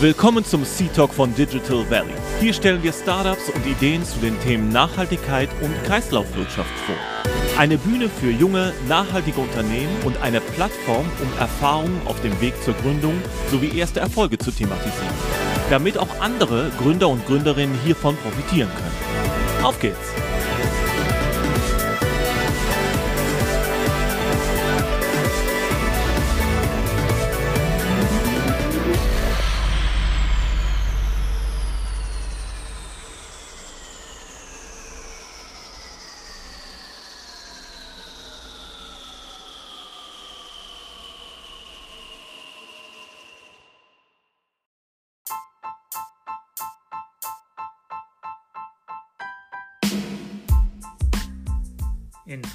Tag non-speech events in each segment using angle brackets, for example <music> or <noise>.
Willkommen zum C-Talk von Digital Valley. Hier stellen wir Startups und Ideen zu den Themen Nachhaltigkeit und Kreislaufwirtschaft vor. Eine Bühne für junge, nachhaltige Unternehmen und eine Plattform, um Erfahrungen auf dem Weg zur Gründung sowie erste Erfolge zu thematisieren, damit auch andere Gründer und Gründerinnen hiervon profitieren können. Auf geht's!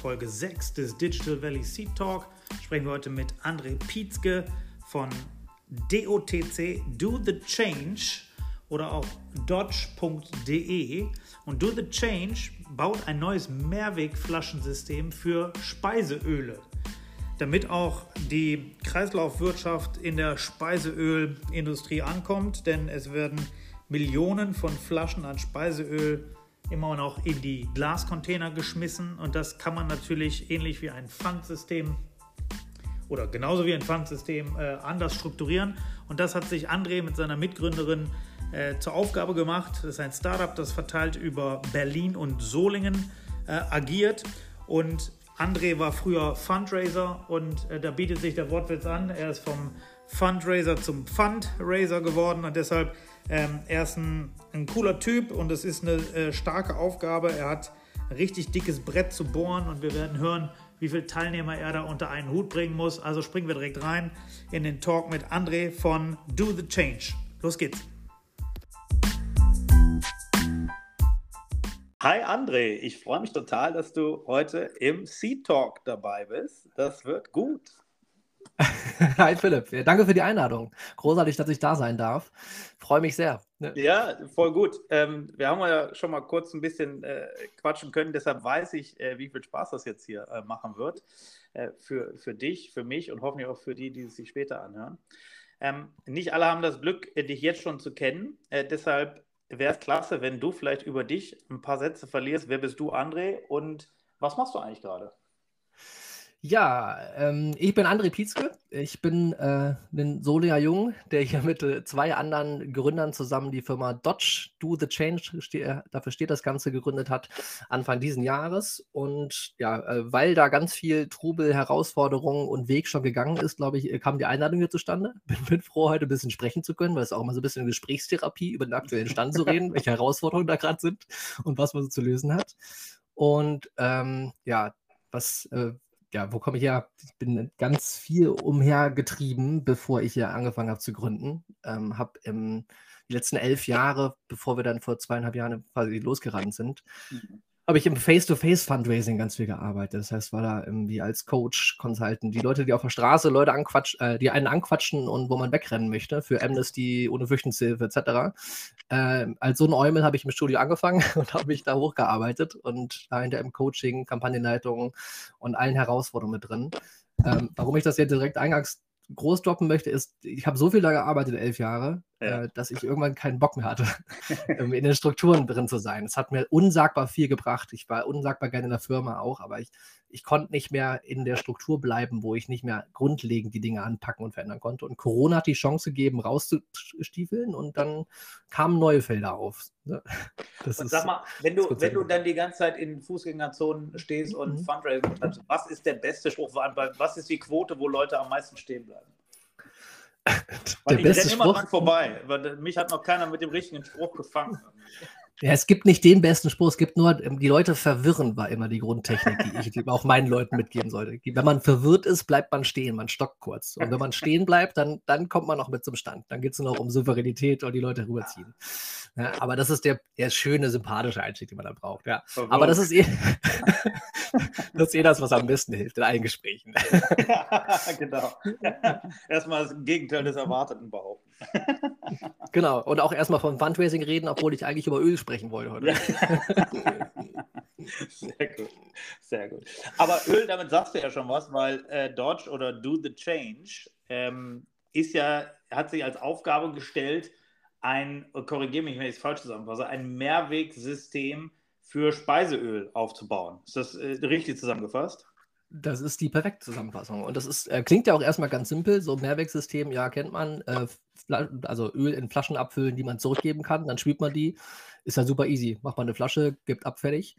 Folge 6 des Digital Valley Seed Talk sprechen wir heute mit André Pietzke von DOTC Do the Change oder auch dodge.de. Und Do the Change baut ein neues Mehrwegflaschensystem für Speiseöle, damit auch die Kreislaufwirtschaft in der Speiseölindustrie ankommt, denn es werden Millionen von Flaschen an Speiseöl immer noch in die Glascontainer geschmissen und das kann man natürlich ähnlich wie ein Pfandsystem oder genauso wie ein Pfandsystem äh, anders strukturieren und das hat sich André mit seiner Mitgründerin äh, zur Aufgabe gemacht. Das ist ein Startup, das verteilt über Berlin und Solingen äh, agiert und André war früher Fundraiser und äh, da bietet sich der Wortwitz an. Er ist vom Fundraiser zum Fundraiser geworden und deshalb ähm, er ist ein, ein, cooler Typ und es ist eine äh, starke Aufgabe. Er hat ein richtig dickes Brett zu bohren und wir werden hören, wie viele Teilnehmer er da unter einen Hut bringen muss. Also springen wir direkt rein in den Talk mit André von Do the Change. Los geht's. Hi André, ich freue mich total, dass du heute im Sea Talk dabei bist. Das wird gut. <laughs> Hi Philipp, danke für die Einladung. Großartig, dass ich da sein darf. Freue mich sehr. Ja, voll gut. Ähm, wir haben ja schon mal kurz ein bisschen äh, quatschen können, deshalb weiß ich, äh, wie viel Spaß das jetzt hier äh, machen wird. Äh, für, für dich, für mich und hoffentlich auch für die, die es sich später anhören. Ähm, nicht alle haben das Glück, äh, dich jetzt schon zu kennen. Äh, deshalb wäre es klasse, wenn du vielleicht über dich ein paar Sätze verlierst. Wer bist du, André? Und was machst du eigentlich gerade? Ja, ähm, ich bin André Pietzke. Ich bin äh, ein Solier Jung, der hier mit äh, zwei anderen Gründern zusammen die Firma Dodge Do the Change, ste äh, dafür steht das Ganze, gegründet hat, Anfang diesen Jahres. Und ja, äh, weil da ganz viel Trubel, Herausforderungen und Weg schon gegangen ist, glaube ich, kam die Einladung hier zustande. <laughs> Bin, bin froh, heute ein bisschen sprechen zu können, weil es auch immer so ein bisschen Gesprächstherapie über den aktuellen Stand zu reden, <laughs> welche Herausforderungen da gerade sind und was man so zu lösen hat. Und ähm, ja, was, äh, ja, wo komme ich her? Ich bin ganz viel umhergetrieben, bevor ich hier angefangen habe zu gründen. Ähm, habe die letzten elf Jahre, bevor wir dann vor zweieinhalb Jahren quasi losgerannt sind, mhm habe ich im Face-to-Face-Fundraising ganz viel gearbeitet. Das heißt, war da irgendwie als Coach, Consultant, die Leute, die auf der Straße Leute anquatschen, äh, die einen anquatschen und wo man wegrennen möchte, für Amnesty, ohne Flüchtlingshilfe etc. Äh, als so ein Eumel habe ich im Studio angefangen <laughs> und habe mich da hochgearbeitet und dahinter im Coaching, Kampagnenleitung und allen Herausforderungen mit drin. Ähm, warum ich das jetzt direkt eingangs groß droppen möchte, ist, ich habe so viel da gearbeitet, elf Jahre, ja. äh, dass ich irgendwann keinen Bock mehr hatte, <laughs> in den Strukturen drin zu sein. Es hat mir unsagbar viel gebracht. Ich war unsagbar gerne in der Firma auch, aber ich, ich konnte nicht mehr in der Struktur bleiben, wo ich nicht mehr grundlegend die Dinge anpacken und verändern konnte. Und Corona hat die Chance gegeben, rauszustiefeln und dann kamen neue Felder auf. Ne? <laughs> Das und sag mal, wenn du, wenn du dann die ganze Zeit in Fußgängerzonen stehst und mhm. Fundraising betreibst, was ist der beste Spruch? Was ist die Quote, wo Leute am meisten stehen bleiben? Der ich renne immer dran vorbei, weil mich hat noch keiner mit dem richtigen Spruch gefangen. Ja, es gibt nicht den besten Spruch, es gibt nur, ähm, die Leute verwirren, war immer die Grundtechnik, die ich auch meinen Leuten mitgeben sollte. Wenn man verwirrt ist, bleibt man stehen, man stockt kurz. Und wenn man stehen bleibt, dann, dann kommt man noch mit zum Stand. Dann geht es nur noch um Souveränität und die Leute rüberziehen. Ja, aber das ist der, der schöne, sympathische Einstieg, den man da braucht. Ja. Aber das ist, eh, <laughs> das ist eh das, was am besten hilft in allen Gesprächen. <laughs> genau. Erstmal das Gegenteil des Erwarteten behaupten. <laughs> genau. Und auch erstmal von Fundraising reden, obwohl ich eigentlich über Öl sprechen wollte heute. <laughs> Sehr gut. Sehr gut. Aber Öl, damit sagst du ja schon was, weil äh, Dodge oder Do the Change ähm, ist ja, hat sich als Aufgabe gestellt, ein, korrigiere mich, wenn ich es falsch zusammenfasse, ein Mehrwegsystem für Speiseöl aufzubauen. Ist das äh, richtig zusammengefasst? Das ist die perfekte Zusammenfassung. Und das ist, äh, klingt ja auch erstmal ganz simpel. So Mehrwegsystem, ja, kennt man. Äh, also Öl in Flaschen abfüllen, die man zurückgeben kann. Dann spült man die. Ist ja super easy. Macht man eine Flasche, gibt ab, fertig.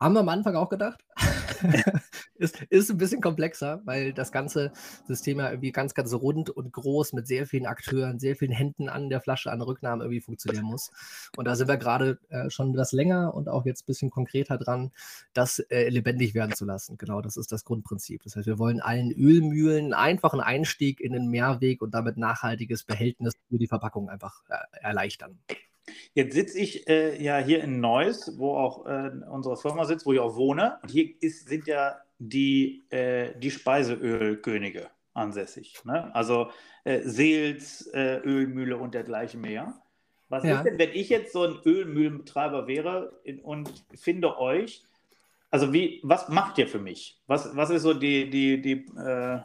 Haben wir am Anfang auch gedacht. <laughs> ist, ist ein bisschen komplexer, weil das ganze System ja irgendwie ganz, ganz rund und groß mit sehr vielen Akteuren, sehr vielen Händen an der Flasche, an der Rücknahme irgendwie funktionieren muss. Und da sind wir gerade äh, schon etwas länger und auch jetzt ein bisschen konkreter dran, das äh, lebendig werden zu lassen. Genau, das ist das Grundprinzip. Das heißt, wir wollen allen Ölmühlen einfachen Einstieg in den Mehrweg und damit nachhaltiges Behältnis für die Verpackung einfach äh, erleichtern. Jetzt sitze ich äh, ja hier in Neuss, wo auch äh, unsere Firma sitzt, wo ich auch wohne. Und hier ist, sind ja die, äh, die Speiseölkönige ansässig. Ne? Also äh, Seels, äh, Ölmühle und dergleichen mehr. Was ja. ist denn, wenn ich jetzt so ein Ölmühlenbetreiber wäre in, und finde euch, also wie, was macht ihr für mich? Was, was ist so die, die, die, äh,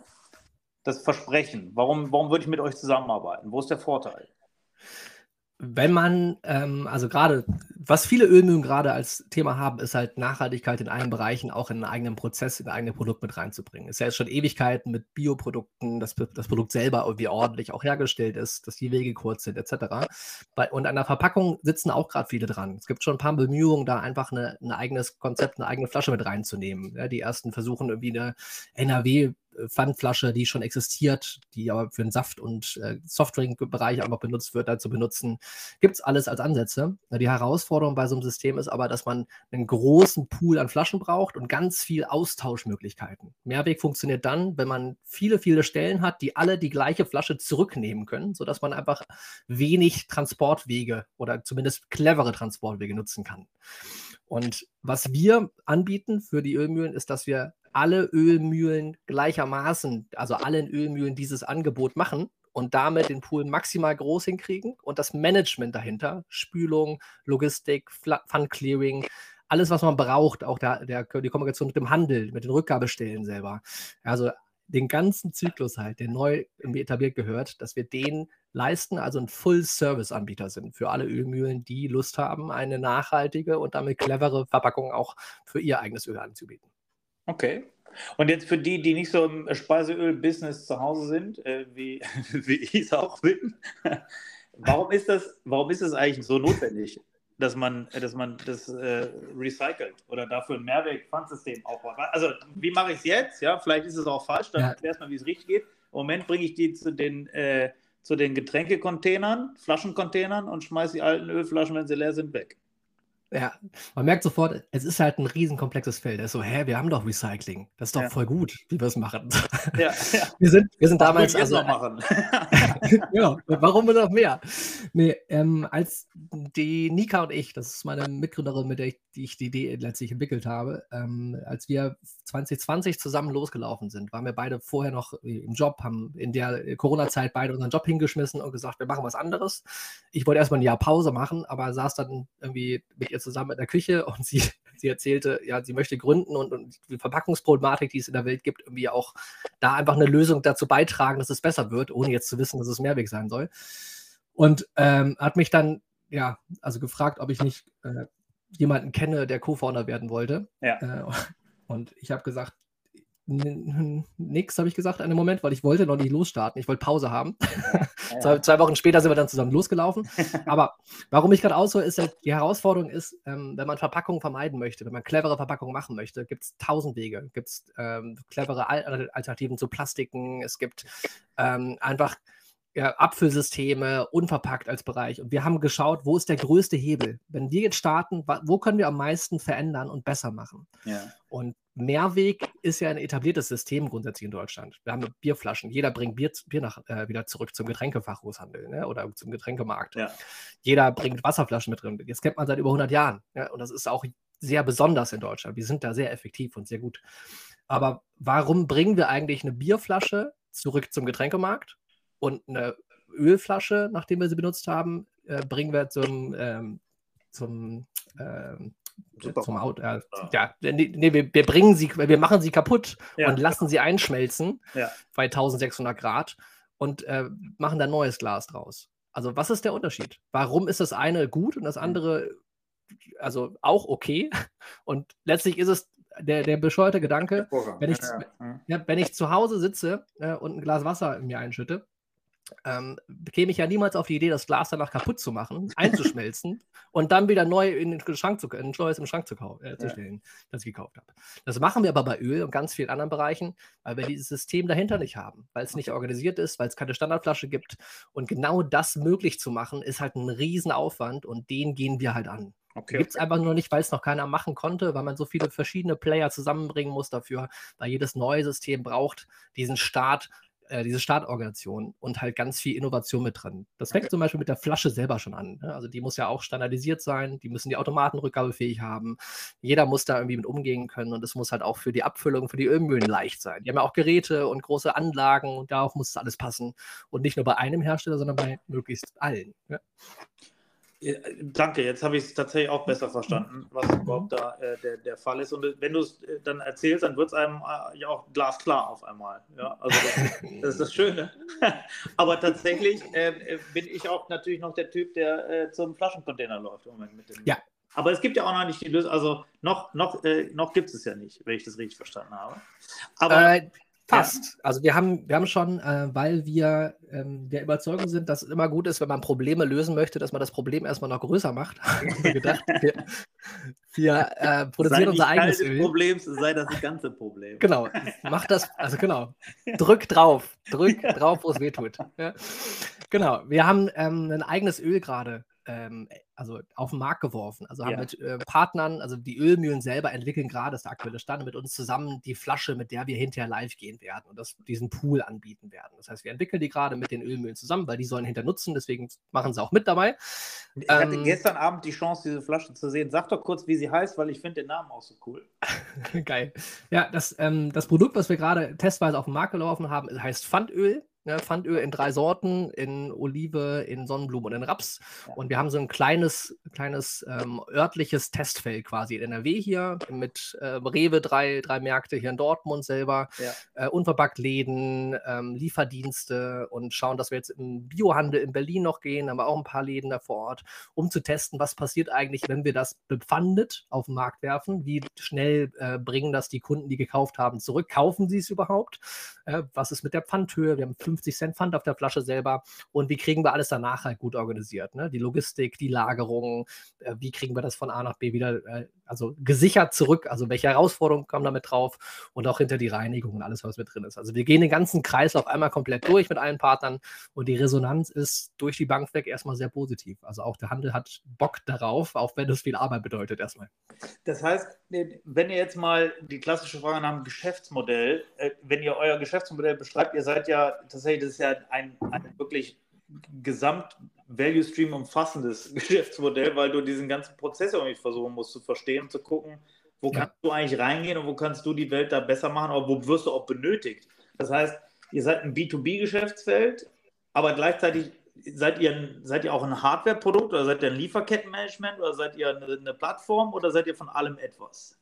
das Versprechen? Warum, warum würde ich mit euch zusammenarbeiten? Wo ist der Vorteil? Wenn man, ähm, also gerade, was viele Ölmühlen gerade als Thema haben, ist halt Nachhaltigkeit in allen Bereichen, auch in einen eigenen Prozess, in ein eigenes Produkt mit reinzubringen. Es ist ja jetzt schon Ewigkeiten mit Bioprodukten, dass das Produkt selber irgendwie ordentlich auch hergestellt ist, dass die Wege kurz sind, etc. und an der Verpackung sitzen auch gerade viele dran. Es gibt schon ein paar Bemühungen, da einfach eine, ein eigenes Konzept, eine eigene Flasche mit reinzunehmen. Ja, die ersten versuchen irgendwie eine NRW Pfandflasche, die schon existiert, die aber für den Saft- und äh, Softdrink-Bereich auch noch benutzt wird, dazu benutzen. Gibt es alles als Ansätze. Die Herausforderung bei so einem System ist aber, dass man einen großen Pool an Flaschen braucht und ganz viel Austauschmöglichkeiten. Mehrweg funktioniert dann, wenn man viele, viele Stellen hat, die alle die gleiche Flasche zurücknehmen können, sodass man einfach wenig Transportwege oder zumindest clevere Transportwege nutzen kann. Und was wir anbieten für die Ölmühlen ist, dass wir alle Ölmühlen gleichermaßen, also allen Ölmühlen dieses Angebot machen und damit den Pool maximal groß hinkriegen und das Management dahinter, Spülung, Logistik, Fund Clearing, alles, was man braucht, auch der, der, die Kommunikation mit dem Handel, mit den Rückgabestellen selber. Also den ganzen Zyklus halt, der neu etabliert gehört, dass wir den leisten, also ein Full-Service-Anbieter sind für alle Ölmühlen, die Lust haben, eine nachhaltige und damit clevere Verpackung auch für ihr eigenes Öl anzubieten. Okay. Und jetzt für die, die nicht so im Speiseöl-Business zu Hause sind, äh, wie, <laughs> wie ich es auch bin, <laughs> warum ist das, warum ist das eigentlich so notwendig, dass man, dass man das äh, recycelt oder dafür ein Mehrweg-Pfandsystem aufbaut? Also, wie mache ich es jetzt? Ja, vielleicht ist es auch falsch, dann ja. erklärst mal, wie es richtig geht. Im Moment bringe ich die zu den, äh, zu den Getränkecontainern, Flaschencontainern und schmeiße die alten Ölflaschen, wenn sie leer sind, weg. Ja, man merkt sofort, es ist halt ein riesenkomplexes Feld. Er ist so, hä, wir haben doch Recycling. Das ist doch ja. voll gut, wie wir es machen. Ja, <laughs> ja. Wir sind, wir sind damals. Also, machen. <laughs> ja, warum noch mehr? Nee, ähm, als die Nika und ich, das ist meine Mitgründerin, mit der ich die, ich die Idee letztlich entwickelt habe, ähm, als wir 2020 zusammen losgelaufen sind, waren wir beide vorher noch im Job, haben in der Corona-Zeit beide unseren Job hingeschmissen und gesagt, wir machen was anderes. Ich wollte erstmal ein Jahr Pause machen, aber saß dann irgendwie mit ihr zusammen in der Küche und sie, sie erzählte, ja, sie möchte gründen und, und die Verpackungsproblematik, die es in der Welt gibt, irgendwie auch da einfach eine Lösung dazu beitragen, dass es besser wird, ohne jetzt zu wissen, dass es Mehrweg sein soll. Und ähm, hat mich dann, ja, also gefragt, ob ich nicht äh, jemanden kenne, der Co-Founder werden wollte. Ja. Äh, und ich habe gesagt, nix, habe ich gesagt in dem Moment, weil ich wollte noch nicht losstarten. Ich wollte Pause haben. Ja. <laughs> zwei, zwei, Wochen später sind wir dann zusammen losgelaufen. <laughs> Aber warum ich gerade aushole, ist, halt, die Herausforderung ist, ähm, wenn man Verpackungen vermeiden möchte, wenn man clevere Verpackungen machen möchte, gibt es tausend Wege. Gibt es ähm, clevere Alternativen zu Plastiken. Es gibt ähm, einfach ja, Abfüllsysteme, unverpackt als Bereich. Und wir haben geschaut, wo ist der größte Hebel? Wenn wir jetzt starten, wo können wir am meisten verändern und besser machen? Ja. Und Mehrweg ist ja ein etabliertes System grundsätzlich in Deutschland. Wir haben Bierflaschen. Jeder bringt Bier, Bier nach, äh, wieder zurück zum Getränkefachgroßhandel ne? oder zum Getränkemarkt. Ja. Jeder bringt Wasserflaschen mit drin. Das kennt man seit über 100 Jahren. Ja? Und das ist auch sehr besonders in Deutschland. Wir sind da sehr effektiv und sehr gut. Aber warum bringen wir eigentlich eine Bierflasche zurück zum Getränkemarkt und eine Ölflasche, nachdem wir sie benutzt haben, äh, bringen wir zum, ähm, zum, ähm, zum Auto. Äh, ja, nee, nee wir, wir, bringen sie, wir machen sie kaputt ja. und lassen sie einschmelzen ja. bei 1600 Grad und äh, machen da neues Glas draus. Also was ist der Unterschied? Warum ist das eine gut und das hm. andere also auch okay? <laughs> Und letztlich ist es der, der bescheuerte Gedanke, wenn ich. Ja, wenn ich zu Hause sitze äh, und ein Glas Wasser in mir einschütte, ähm, käme ich ja niemals auf die Idee, das Glas danach kaputt zu machen, einzuschmelzen <laughs> und dann wieder neu in den Schrank zu, ein neues im Schrank zu, äh, zu stellen, das ich gekauft habe. Das machen wir aber bei Öl und ganz vielen anderen Bereichen, weil wir dieses System dahinter nicht haben, weil es nicht organisiert ist, weil es keine Standardflasche gibt. Und genau das möglich zu machen, ist halt ein Riesenaufwand und den gehen wir halt an. Okay, Gibt es einfach nur nicht, weil es noch keiner machen konnte, weil man so viele verschiedene Player zusammenbringen muss dafür, weil jedes neue System braucht diesen Start, äh, diese Startorganisation und halt ganz viel Innovation mit drin. Das fängt okay. zum Beispiel mit der Flasche selber schon an. Ne? Also die muss ja auch standardisiert sein, die müssen die Automaten rückgabefähig haben. Jeder muss da irgendwie mit umgehen können und es muss halt auch für die Abfüllung, für die Ölmühlen leicht sein. Die haben ja auch Geräte und große Anlagen und darauf muss alles passen. Und nicht nur bei einem Hersteller, sondern bei möglichst allen. Ja? Danke, jetzt habe ich es tatsächlich auch besser verstanden, was überhaupt da äh, der, der Fall ist. Und wenn du es äh, dann erzählst, dann wird es einem äh, ja auch glasklar auf einmal. Ja, also das, <laughs> das ist das Schöne. <laughs> Aber tatsächlich äh, bin ich auch natürlich noch der Typ, der äh, zum Flaschencontainer läuft. Moment, mit dem ja. Aber es gibt ja auch noch nicht die Lösung, also noch, noch, äh, noch gibt es ja nicht, wenn ich das richtig verstanden habe. Aber Fast. Also wir haben, wir haben schon, äh, weil wir ähm, der Überzeugung sind, dass es immer gut ist, wenn man Probleme lösen möchte, dass man das Problem erstmal noch größer macht. <laughs> wir gedacht, <laughs> wir, wir äh, produzieren unser eigenes Teil Öl. Des Problems sei das ganze Problem. Genau. Mach das, also genau. Drück drauf. Drück drauf, wo es weh tut. Ja. Genau. Wir haben ähm, ein eigenes Öl gerade ähm, also auf den Markt geworfen. Also haben ja. mit äh, Partnern, also die Ölmühlen selber entwickeln gerade, das ist der aktuelle Stand, mit uns zusammen die Flasche, mit der wir hinterher live gehen werden und das, diesen Pool anbieten werden. Das heißt, wir entwickeln die gerade mit den Ölmühlen zusammen, weil die sollen hinter nutzen, deswegen machen sie auch mit dabei. Ich ähm, hatte gestern Abend die Chance, diese Flasche zu sehen. Sag doch kurz, wie sie heißt, weil ich finde den Namen auch so cool. <laughs> Geil. Ja, das, ähm, das Produkt, was wir gerade testweise auf den Markt gelaufen haben, heißt Pfandöl. Ne, Pfandöl in drei Sorten, in Olive, in Sonnenblumen und in Raps. Und wir haben so ein kleines, kleines ähm, örtliches Testfeld quasi in NRW hier mit äh, Rewe, drei, drei Märkte hier in Dortmund selber, ja. äh, unverpackt Läden, ähm, Lieferdienste und schauen, dass wir jetzt im Biohandel in Berlin noch gehen, haben wir auch ein paar Läden da vor Ort, um zu testen, was passiert eigentlich, wenn wir das bepfandet auf den Markt werfen, wie schnell äh, bringen das die Kunden, die gekauft haben, zurück, kaufen sie es überhaupt, äh, was ist mit der Pfandhöhe, wir haben 50 Cent Pfand auf der Flasche selber und wie kriegen wir alles danach halt gut organisiert. Ne? Die Logistik, die Lagerung, äh, wie kriegen wir das von A nach B wieder äh, also gesichert zurück, also welche Herausforderungen kommen damit drauf und auch hinter die Reinigung und alles, was mit drin ist. Also wir gehen den ganzen Kreislauf einmal komplett durch mit allen Partnern und die Resonanz ist durch die Bank weg erstmal sehr positiv. Also auch der Handel hat Bock darauf, auch wenn es viel Arbeit bedeutet erstmal. Das heißt, wenn ihr jetzt mal die klassische Frage nach dem Geschäftsmodell, äh, wenn ihr euer Geschäftsmodell beschreibt, ihr seid ja tatsächlich, das ist ja ein, ein wirklich Gesamt-Value-Stream umfassendes <laughs> Geschäftsmodell, weil du diesen ganzen Prozess irgendwie versuchen musst zu verstehen zu gucken, wo kannst du eigentlich reingehen und wo kannst du die Welt da besser machen, aber wo wirst du auch benötigt. Das heißt, ihr seid ein B2B-Geschäftsfeld, aber gleichzeitig seid ihr, seid ihr auch ein Hardware-Produkt oder seid ihr ein Lieferkettenmanagement oder seid ihr eine, eine Plattform oder seid ihr von allem etwas?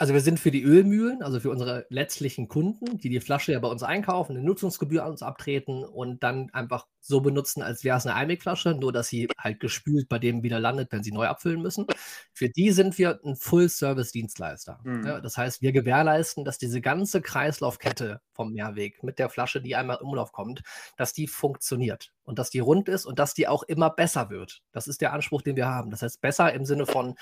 Also wir sind für die Ölmühlen, also für unsere letztlichen Kunden, die die Flasche ja bei uns einkaufen, eine Nutzungsgebühr an uns abtreten und dann einfach so benutzen, als wäre es eine Einwegflasche, nur dass sie halt gespült bei dem wieder landet, wenn sie neu abfüllen müssen. Für die sind wir ein Full-Service-Dienstleister. Mhm. Ja, das heißt, wir gewährleisten, dass diese ganze Kreislaufkette vom Mehrweg mit der Flasche, die einmal im Umlauf kommt, dass die funktioniert und dass die rund ist und dass die auch immer besser wird. Das ist der Anspruch, den wir haben. Das heißt, besser im Sinne von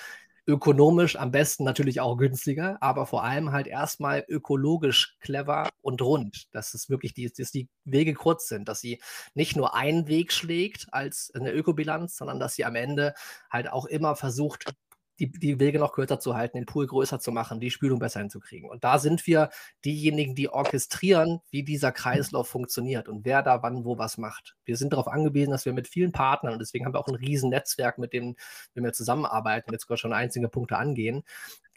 ökonomisch am besten natürlich auch günstiger, aber vor allem halt erstmal ökologisch clever und rund, dass es wirklich die, dass die Wege kurz sind, dass sie nicht nur einen Weg schlägt als eine Ökobilanz, sondern dass sie am Ende halt auch immer versucht, die, die Wege noch kürzer zu halten, den Pool größer zu machen, die Spülung besser hinzukriegen. Und da sind wir diejenigen, die orchestrieren, wie dieser Kreislauf funktioniert und wer da wann wo was macht. Wir sind darauf angewiesen, dass wir mit vielen Partnern, und deswegen haben wir auch ein riesen Netzwerk, mit dem wir zusammenarbeiten, jetzt sogar schon einzelne Punkte angehen,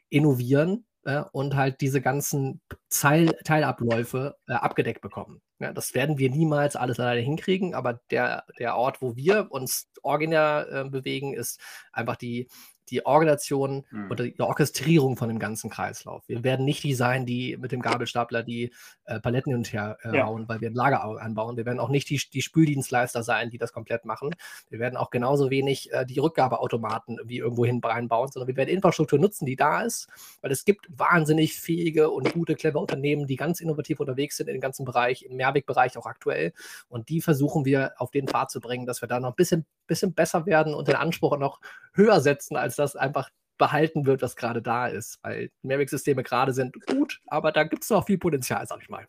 innovieren äh, und halt diese ganzen Teil Teilabläufe äh, abgedeckt bekommen. Ja, das werden wir niemals alles alleine hinkriegen, aber der, der Ort, wo wir uns originär äh, bewegen, ist einfach die, die Organisation mhm. oder die Orchestrierung von dem ganzen Kreislauf. Wir werden nicht die sein, die mit dem Gabelstapler die äh, Paletten hin und her äh, ja. hauen, weil wir ein Lager anbauen. Wir werden auch nicht die, die Spüldienstleister sein, die das komplett machen. Wir werden auch genauso wenig äh, die Rückgabeautomaten wie irgendwo hin reinbauen, sondern wir werden Infrastruktur nutzen, die da ist, weil es gibt wahnsinnig fähige und gute, clever Unternehmen, die ganz innovativ unterwegs sind in dem ganzen Bereich, im Mehrwegbereich auch aktuell. Und die versuchen wir auf den Pfad zu bringen, dass wir da noch ein bisschen, bisschen besser werden und den Anspruch noch höher setzen, als das einfach behalten wird, was gerade da ist. Weil Mehrwegsysteme gerade sind gut, aber da gibt es noch viel Potenzial, sag ich mal.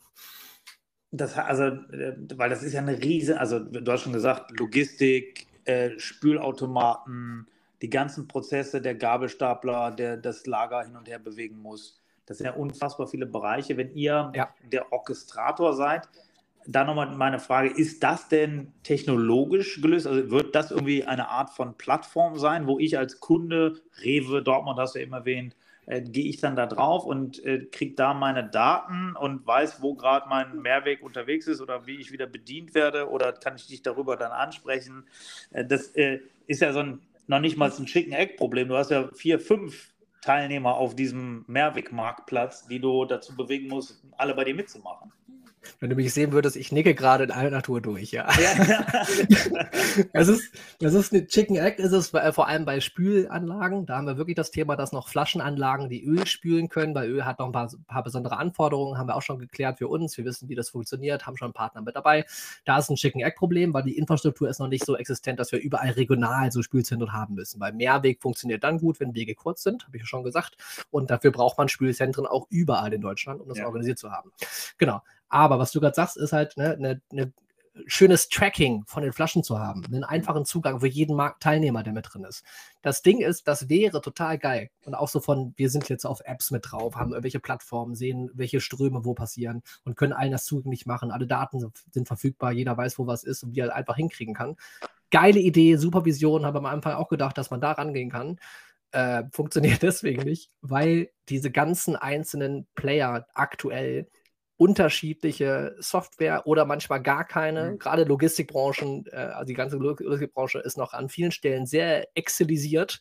Das, also, äh, weil das ist ja eine riese, also du hast schon gesagt, Logistik, äh, Spülautomaten, die ganzen Prozesse, der Gabelstapler, der das Lager hin und her bewegen muss. Das sind ja unfassbar viele Bereiche. Wenn ihr ja. der Orchestrator seid, da nochmal meine Frage, ist das denn technologisch gelöst? Also wird das irgendwie eine Art von Plattform sein, wo ich als Kunde, Rewe, Dortmund hast du ja immer erwähnt, äh, gehe ich dann da drauf und äh, kriege da meine Daten und weiß, wo gerade mein Mehrweg unterwegs ist oder wie ich wieder bedient werde oder kann ich dich darüber dann ansprechen? Äh, das äh, ist ja so ein noch nicht mal ein schicken Eckproblem. Du hast ja vier, fünf Teilnehmer auf diesem Mehrwegmarktplatz, die du dazu bewegen musst, alle bei dir mitzumachen. Wenn du mich sehen würdest, ich nicke gerade in aller Natur durch, ja. ja. <laughs> das, ist, das ist eine Chicken Egg, ist es vor allem bei Spülanlagen. Da haben wir wirklich das Thema, dass noch Flaschenanlagen, die Öl spülen können, weil Öl hat noch ein paar, paar, besondere Anforderungen, haben wir auch schon geklärt für uns. Wir wissen, wie das funktioniert, haben schon einen Partner mit dabei. Da ist ein Chicken Egg-Problem, weil die Infrastruktur ist noch nicht so existent, dass wir überall regional so Spülzentren haben müssen. Weil Mehrweg funktioniert dann gut, wenn Wege kurz sind, habe ich ja schon gesagt. Und dafür braucht man Spülzentren auch überall in Deutschland, um das ja. organisiert zu haben. Genau. Aber was du gerade sagst, ist halt eine ne, ne schönes Tracking von den Flaschen zu haben, einen einfachen Zugang für jeden Markt Teilnehmer, der mit drin ist. Das Ding ist, das wäre total geil. Und auch so von, wir sind jetzt auf Apps mit drauf, haben irgendwelche Plattformen, sehen, welche Ströme wo passieren und können allen das zugänglich machen. Alle Daten sind verfügbar, jeder weiß, wo was ist und wie er einfach hinkriegen kann. Geile Idee, Supervision, habe am Anfang auch gedacht, dass man da rangehen kann. Äh, funktioniert <laughs> deswegen nicht, weil diese ganzen einzelnen Player aktuell unterschiedliche Software oder manchmal gar keine. Mhm. Gerade Logistikbranchen, äh, also die ganze Logistikbranche ist noch an vielen Stellen sehr excelisiert.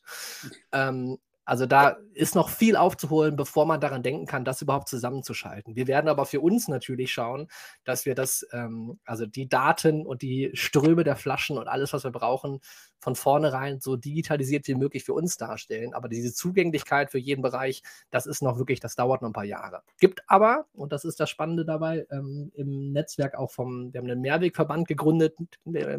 Ähm, also da ist noch viel aufzuholen, bevor man daran denken kann, das überhaupt zusammenzuschalten. Wir werden aber für uns natürlich schauen, dass wir das, ähm, also die Daten und die Ströme der Flaschen und alles, was wir brauchen, von vornherein so digitalisiert wie möglich für uns darstellen. Aber diese Zugänglichkeit für jeden Bereich, das ist noch wirklich, das dauert noch ein paar Jahre. Gibt aber, und das ist das Spannende dabei, ähm, im Netzwerk auch vom, wir haben einen Mehrwegverband gegründet,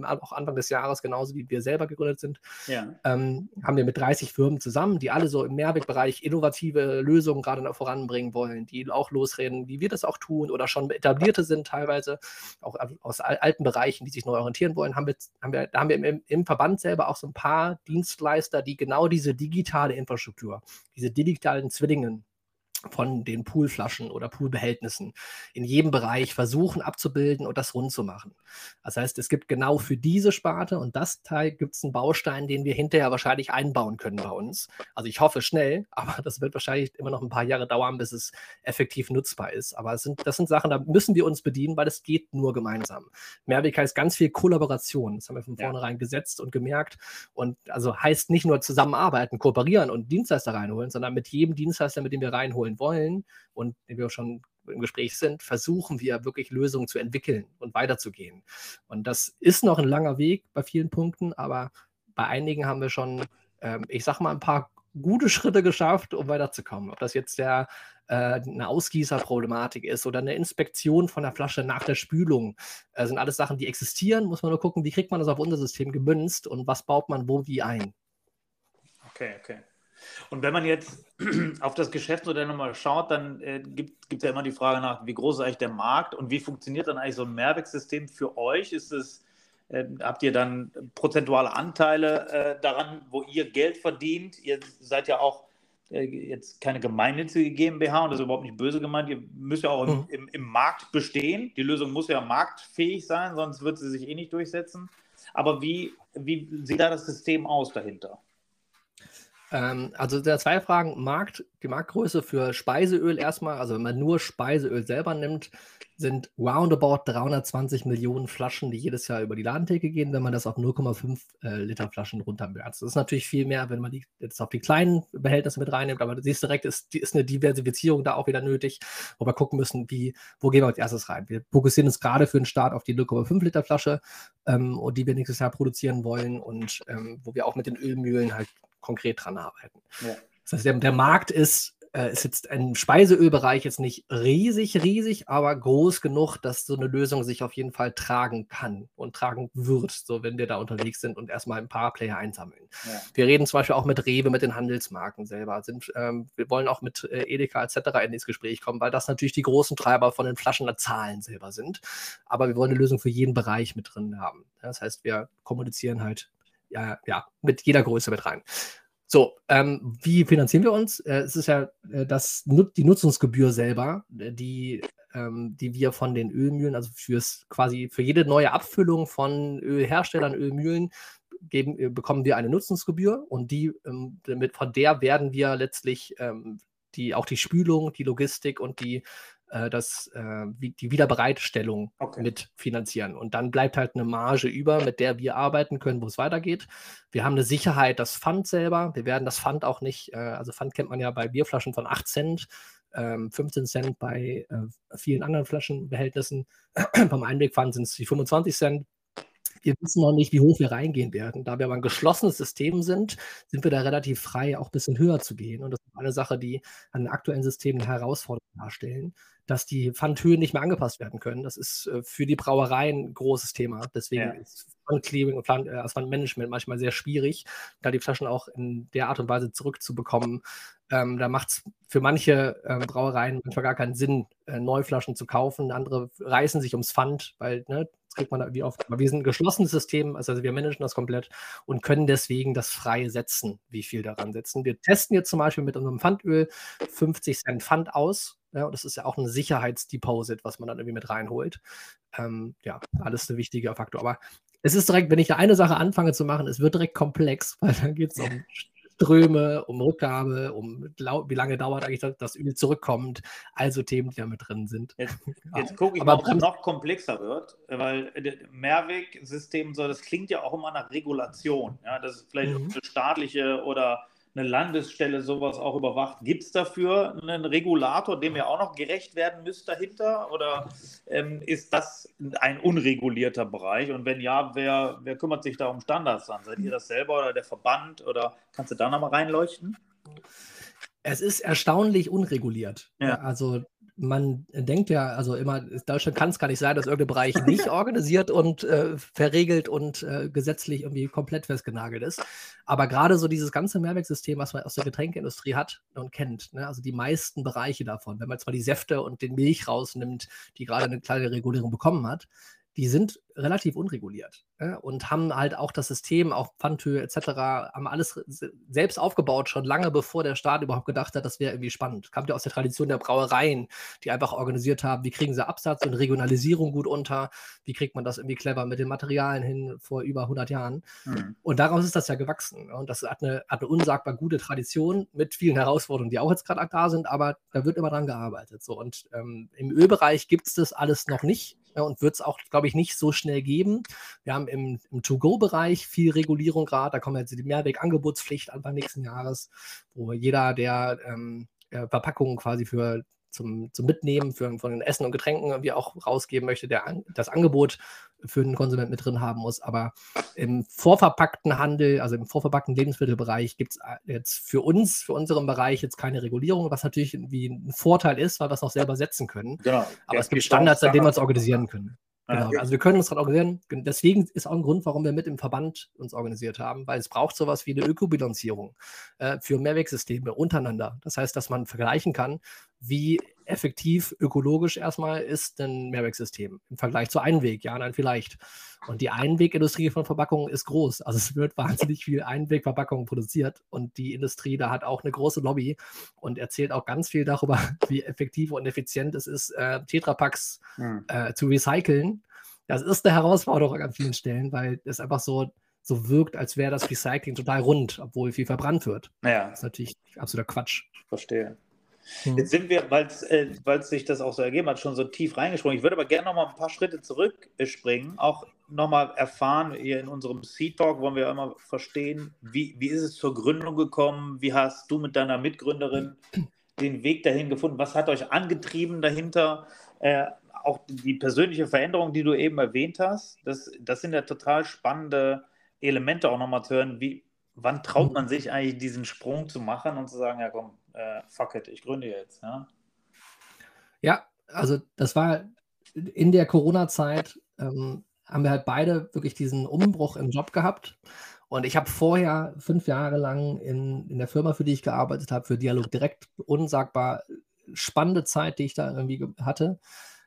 auch Anfang des Jahres, genauso wie wir selber gegründet sind, ja. ähm, haben wir mit 30 Firmen zusammen, die alle so im Mehrwegbereich innovative Lösungen gerade noch voranbringen wollen, die auch losreden, wie wir das auch tun oder schon etablierte sind teilweise, auch aus alten Bereichen, die sich neu orientieren wollen, haben wir, haben wir, da haben wir im, im Verband selber auch so ein paar Dienstleister, die genau diese digitale Infrastruktur, diese digitalen Zwillingen von den Poolflaschen oder Poolbehältnissen in jedem Bereich versuchen abzubilden und das rund zu machen. Das heißt, es gibt genau für diese Sparte und das Teil gibt es einen Baustein, den wir hinterher wahrscheinlich einbauen können bei uns. Also ich hoffe schnell, <laughs> aber das wird wahrscheinlich immer noch ein paar Jahre dauern, bis es effektiv nutzbar ist. Aber sind, das sind Sachen, da müssen wir uns bedienen, weil es geht nur gemeinsam. Mehrweg heißt ganz viel Kollaboration. Das haben wir von vornherein ja. gesetzt und gemerkt. Und also heißt nicht nur zusammenarbeiten, kooperieren und Dienstleister reinholen, sondern mit jedem Dienstleister, mit dem wir reinholen, holen wollen und wir schon im Gespräch sind, versuchen wir wirklich Lösungen zu entwickeln und weiterzugehen. Und das ist noch ein langer Weg bei vielen Punkten, aber bei einigen haben wir schon, ähm, ich sag mal, ein paar gute Schritte geschafft, um weiterzukommen. Ob das jetzt der, äh, eine Ausgießerproblematik ist oder eine Inspektion von der Flasche nach der Spülung, äh, sind alles Sachen, die existieren. Muss man nur gucken, wie kriegt man das auf unser System gemünzt und was baut man wo wie ein. Okay, okay. Und wenn man jetzt <clears throat> auf das Geschäftsmodell nochmal schaut, dann äh, gibt es ja immer die Frage nach, wie groß ist eigentlich der Markt und wie funktioniert dann eigentlich so ein Mehrwegsystem für euch? Ist es, äh, habt ihr dann prozentuale Anteile äh, daran, wo ihr Geld verdient? Ihr seid ja auch äh, jetzt keine gemeinnützige GmbH und das ist überhaupt nicht böse gemeint. Ihr müsst ja auch im, mhm. im, im Markt bestehen. Die Lösung muss ja marktfähig sein, sonst wird sie sich eh nicht durchsetzen. Aber wie, wie sieht da das System aus dahinter? Ähm, also der zwei Fragen. Markt, die Marktgröße für Speiseöl erstmal, also wenn man nur Speiseöl selber nimmt, sind roundabout 320 Millionen Flaschen, die jedes Jahr über die Ladentheke gehen, wenn man das auf 0,5 äh, Liter Flaschen runtermürzt. Das ist natürlich viel mehr, wenn man die, jetzt auf die kleinen Behältnisse mit reinnimmt, aber du siehst direkt, ist, ist eine Diversifizierung da auch wieder nötig, wo wir gucken müssen, wie, wo gehen wir als erstes rein. Wir fokussieren uns gerade für den Start auf die 0,5 Liter Flasche, ähm, und die wir nächstes Jahr produzieren wollen und ähm, wo wir auch mit den Ölmühlen halt konkret dran arbeiten. Ja. Das heißt, der, der Markt ist äh, ist jetzt im Speiseölbereich jetzt nicht riesig, riesig, aber groß genug, dass so eine Lösung sich auf jeden Fall tragen kann und tragen wird, so wenn wir da unterwegs sind und erstmal ein paar Player einsammeln. Ja. Wir reden zum Beispiel auch mit Rewe, mit den Handelsmarken selber. Sind, ähm, wir wollen auch mit äh, Edeka etc. in das Gespräch kommen, weil das natürlich die großen Treiber von den Flaschenzahlen selber sind. Aber wir wollen eine Lösung für jeden Bereich mit drin haben. Das heißt, wir kommunizieren halt ja, ja, mit jeder Größe mit rein. So, ähm, wie finanzieren wir uns? Äh, es ist ja äh, das, die Nutzungsgebühr selber, äh, die, ähm, die wir von den Ölmühlen, also fürs quasi für jede neue Abfüllung von Ölherstellern, Ölmühlen, geben, äh, bekommen wir eine Nutzungsgebühr und die, ähm, mit, von der werden wir letztlich ähm, die, auch die Spülung, die Logistik und die äh, das, äh, die Wiederbereitstellung okay. mit finanzieren. Und dann bleibt halt eine Marge über, mit der wir arbeiten können, wo es weitergeht. Wir haben eine Sicherheit, das Pfand selber. Wir werden das Pfand auch nicht, äh, also Pfand kennt man ja bei Bierflaschen von 8 Cent. 15 ähm, Cent bei äh, vielen anderen Flaschenbehältnissen. <clears throat> Beim Einwegpfand sind es die 25 Cent. Wir wissen noch nicht, wie hoch wir reingehen werden. Da wir aber ein geschlossenes System sind, sind wir da relativ frei, auch ein bisschen höher zu gehen. Und das ist eine Sache, die an den aktuellen Systemen eine Herausforderung darstellen dass die Pfandhöhen nicht mehr angepasst werden können. Das ist äh, für die Brauereien ein großes Thema. Deswegen ja. ist Pfandclearing und Pfand, äh, Pfandmanagement manchmal sehr schwierig, da die Flaschen auch in der Art und Weise zurückzubekommen. Ähm, da macht es für manche äh, Brauereien manchmal gar keinen Sinn, äh, Neuflaschen zu kaufen. Andere reißen sich ums Pfand, weil ne, das kriegt man wie oft. Aber wir sind ein geschlossenes System, also wir managen das komplett und können deswegen das frei setzen, wie viel daran setzen. Wir testen jetzt zum Beispiel mit unserem Pfandöl 50 Cent Pfand aus ja, und das ist ja auch ein Sicherheitsdeposit, was man dann irgendwie mit reinholt. Ähm, ja, alles ein wichtiger Faktor. Aber es ist direkt, wenn ich da eine Sache anfange zu machen, es wird direkt komplex, <laughs> weil dann geht es um Ströme, um Rückgabe, um wie lange dauert eigentlich, dass das Öl zurückkommt. Also Themen, die da mit drin sind. Jetzt, <laughs> jetzt gucke ich mal, ob es noch komplexer wird, weil Mehrwegsystem so, das klingt ja auch immer nach Regulation. Ja, das ist vielleicht mhm. eine staatliche oder eine Landesstelle sowas auch überwacht. Gibt es dafür einen Regulator, dem ihr auch noch gerecht werden müsst dahinter? Oder ähm, ist das ein unregulierter Bereich? Und wenn ja, wer, wer kümmert sich da um Standards an? Seid ihr das selber oder der Verband? Oder kannst du da nochmal reinleuchten? Es ist erstaunlich unreguliert. Ja. Also man denkt ja, also immer, Deutschland kann es gar nicht sein, dass irgendein Bereich nicht <laughs> organisiert und äh, verregelt und äh, gesetzlich irgendwie komplett festgenagelt ist. Aber gerade so dieses ganze Mehrwegsystem, was man aus der Getränkeindustrie hat und kennt, ne, also die meisten Bereiche davon, wenn man zwar die Säfte und den Milch rausnimmt, die gerade eine kleine Regulierung bekommen hat, die sind relativ unreguliert ja, und haben halt auch das System, auch Pfandhöhe etc., haben alles selbst aufgebaut, schon lange bevor der Staat überhaupt gedacht hat, das wäre irgendwie spannend. Kam ja aus der Tradition der Brauereien, die einfach organisiert haben, wie kriegen sie Absatz und Regionalisierung gut unter, wie kriegt man das irgendwie clever mit den Materialien hin vor über 100 Jahren. Mhm. Und daraus ist das ja gewachsen. Und das hat eine, hat eine unsagbar gute Tradition mit vielen Herausforderungen, die auch jetzt gerade da sind, aber da wird immer dran gearbeitet. So. Und ähm, im Ölbereich gibt es das alles noch nicht und wird es auch, glaube ich, nicht so schnell geben. Wir haben im, im To-Go-Bereich viel Regulierung gerade. Da kommt jetzt die Mehrwegangebotspflicht Anfang nächsten Jahres, wo jeder, der ähm, Verpackungen quasi für zum, zum Mitnehmen für, von den Essen und Getränken irgendwie auch rausgeben möchte, der das Angebot für den Konsument mit drin haben muss. Aber im vorverpackten Handel, also im vorverpackten Lebensmittelbereich, gibt es äh, jetzt für uns, für unseren Bereich jetzt keine Regulierung, was natürlich irgendwie ein Vorteil ist, weil wir es noch selber setzen können. Genau. Aber ja, es gibt Standards, an denen wir es organisieren können. Genau. Also wir können uns gerade organisieren. Deswegen ist auch ein Grund, warum wir mit im Verband uns organisiert haben, weil es braucht sowas wie eine Ökobilanzierung äh, für Mehrwegsysteme untereinander. Das heißt, dass man vergleichen kann, wie effektiv ökologisch erstmal ist ein Mehrwegsystem im Vergleich zu Einweg. Ja, nein, vielleicht. Und die Einwegindustrie von Verpackungen ist groß. Also es wird <laughs> wahnsinnig viel Einwegverpackungen produziert und die Industrie da hat auch eine große Lobby und erzählt auch ganz viel darüber, <laughs> wie effektiv und effizient es ist, äh, Tetrapacks hm. äh, zu recyceln. Das ist eine Herausforderung an vielen Stellen, weil es einfach so so wirkt, als wäre das Recycling total rund, obwohl viel verbrannt wird. Ja. Das ist natürlich absoluter Quatsch. Verstehe. Hm. Jetzt sind wir, weil äh, sich das auch so ergeben hat, schon so tief reingesprungen. Ich würde aber gerne noch mal ein paar Schritte zurückspringen, auch noch mal erfahren, hier in unserem Sea-Talk wollen wir immer verstehen, wie, wie ist es zur Gründung gekommen? Wie hast du mit deiner Mitgründerin den Weg dahin gefunden? Was hat euch angetrieben dahinter? Äh, auch die persönliche Veränderung, die du eben erwähnt hast, das, das sind ja total spannende Elemente auch nochmal zu hören. Wie, wann traut man sich eigentlich diesen Sprung zu machen und zu sagen, ja komm, äh, fuck it, ich gründe jetzt. Ja, ja also das war in der Corona-Zeit, ähm, haben wir halt beide wirklich diesen Umbruch im Job gehabt. Und ich habe vorher fünf Jahre lang in, in der Firma, für die ich gearbeitet habe, für Dialog direkt unsagbar spannende Zeit, die ich da irgendwie hatte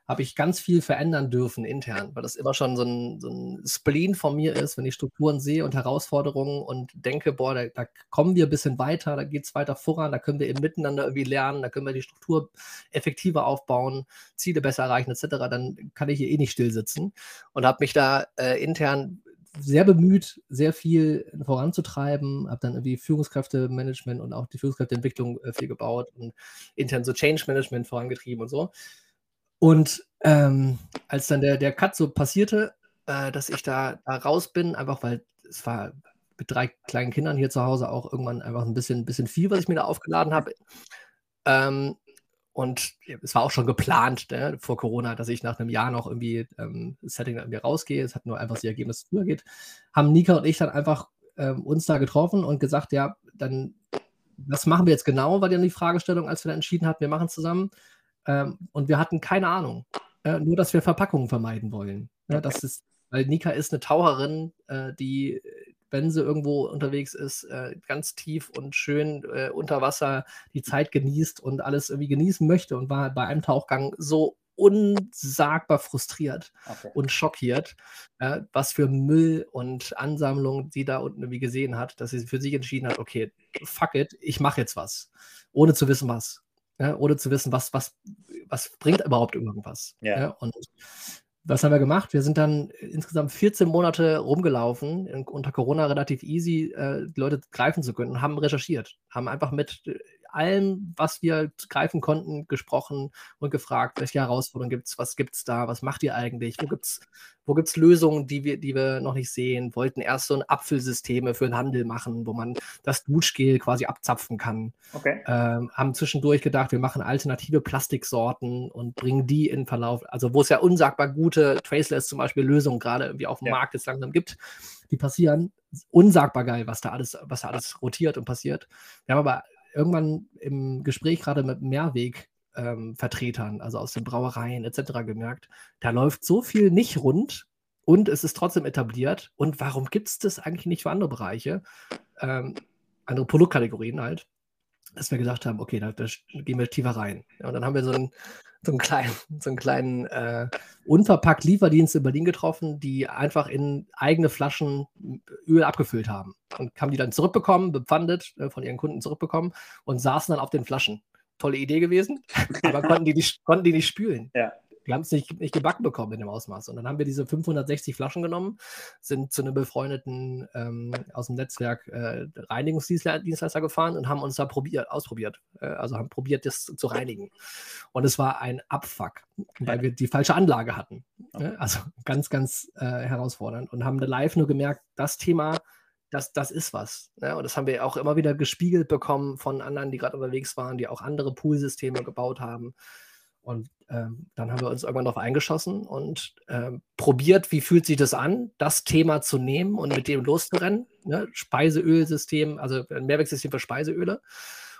habe ich ganz viel verändern dürfen intern, weil das immer schon so ein, so ein Spleen von mir ist, wenn ich Strukturen sehe und Herausforderungen und denke, boah, da, da kommen wir ein bisschen weiter, da geht es weiter voran, da können wir eben miteinander irgendwie lernen, da können wir die Struktur effektiver aufbauen, Ziele besser erreichen, etc., dann kann ich hier eh nicht still sitzen und habe mich da äh, intern sehr bemüht, sehr viel voranzutreiben, habe dann irgendwie Führungskräftemanagement und auch die Führungskräfteentwicklung äh, viel gebaut und intern so Change Management vorangetrieben und so. Und ähm, als dann der, der Cut so passierte, äh, dass ich da, da raus bin, einfach weil es war mit drei kleinen Kindern hier zu Hause auch irgendwann einfach ein bisschen, bisschen viel, was ich mir da aufgeladen habe. Ähm, und es war auch schon geplant ne, vor Corona, dass ich nach einem Jahr noch irgendwie ähm, Setting irgendwie rausgehe. Es hat nur einfach das Ergebnis, dass es früher geht. Haben Nika und ich dann einfach ähm, uns da getroffen und gesagt, ja, dann, was machen wir jetzt genau, war dann die Fragestellung, als wir dann entschieden hatten, wir machen zusammen. Ähm, und wir hatten keine Ahnung. Äh, nur, dass wir Verpackungen vermeiden wollen. Ja, das ist, weil Nika ist eine Taucherin, äh, die, wenn sie irgendwo unterwegs ist, äh, ganz tief und schön äh, unter Wasser die Zeit genießt und alles irgendwie genießen möchte und war bei einem Tauchgang so unsagbar frustriert okay. und schockiert, äh, was für Müll und Ansammlung sie da unten irgendwie gesehen hat, dass sie für sich entschieden hat, okay, fuck it, ich mache jetzt was, ohne zu wissen was ja, ohne zu wissen, was, was, was bringt überhaupt irgendwas. Ja. ja. Und was haben wir gemacht? Wir sind dann insgesamt 14 Monate rumgelaufen, unter Corona relativ easy, äh, die Leute greifen zu können und haben recherchiert, haben einfach mit äh, allem, was wir greifen konnten, gesprochen und gefragt, welche Herausforderungen gibt es, was gibt es da, was macht ihr eigentlich, wo gibt es wo gibt's Lösungen, die wir, die wir noch nicht sehen, wollten erst so ein Apfelsysteme für den Handel machen, wo man das Duschgel quasi abzapfen kann. Okay. Ähm, haben zwischendurch gedacht, wir machen alternative Plastiksorten und bringen die in Verlauf, also wo es ja unsagbar gute Traceless zum Beispiel Lösungen gerade irgendwie auf dem ja. Markt jetzt langsam gibt, die passieren. Unsagbar geil, was da alles, was da alles rotiert und passiert. Wir haben aber irgendwann im Gespräch gerade mit Mehrweg-Vertretern, ähm, also aus den Brauereien etc. gemerkt, da läuft so viel nicht rund und es ist trotzdem etabliert. Und warum gibt es das eigentlich nicht für andere Bereiche? Ähm, andere Produktkategorien halt, dass wir gesagt haben, okay, da, da gehen wir tiefer rein. Ja, und dann haben wir so ein so einen kleinen, <laughs> so einen kleinen äh, unverpackt Lieferdienst in Berlin getroffen, die einfach in eigene Flaschen Öl abgefüllt haben. Und haben die dann zurückbekommen, bepfandet, äh, von ihren Kunden zurückbekommen und saßen dann auf den Flaschen. Tolle Idee gewesen, <laughs> aber konnten die nicht, konnten die nicht spülen. Ja wir haben es nicht, nicht gebacken bekommen in dem Ausmaß. Und dann haben wir diese 560 Flaschen genommen, sind zu einem befreundeten ähm, aus dem Netzwerk äh, Reinigungsdienstleister gefahren und haben uns da probiert, ausprobiert. Äh, also haben probiert, das zu reinigen. Und es war ein Abfuck, weil wir die falsche Anlage hatten. Okay. Also ganz, ganz äh, herausfordernd und haben da live nur gemerkt, das Thema das, das ist was. Ne? Und das haben wir auch immer wieder gespiegelt bekommen von anderen, die gerade unterwegs waren, die auch andere Poolsysteme gebaut haben. Und ähm, dann haben wir uns irgendwann darauf eingeschossen und ähm, probiert, wie fühlt sich das an, das Thema zu nehmen und mit dem loszurennen. Ne? Speiseölsystem, also ein Mehrwegsystem für Speiseöle.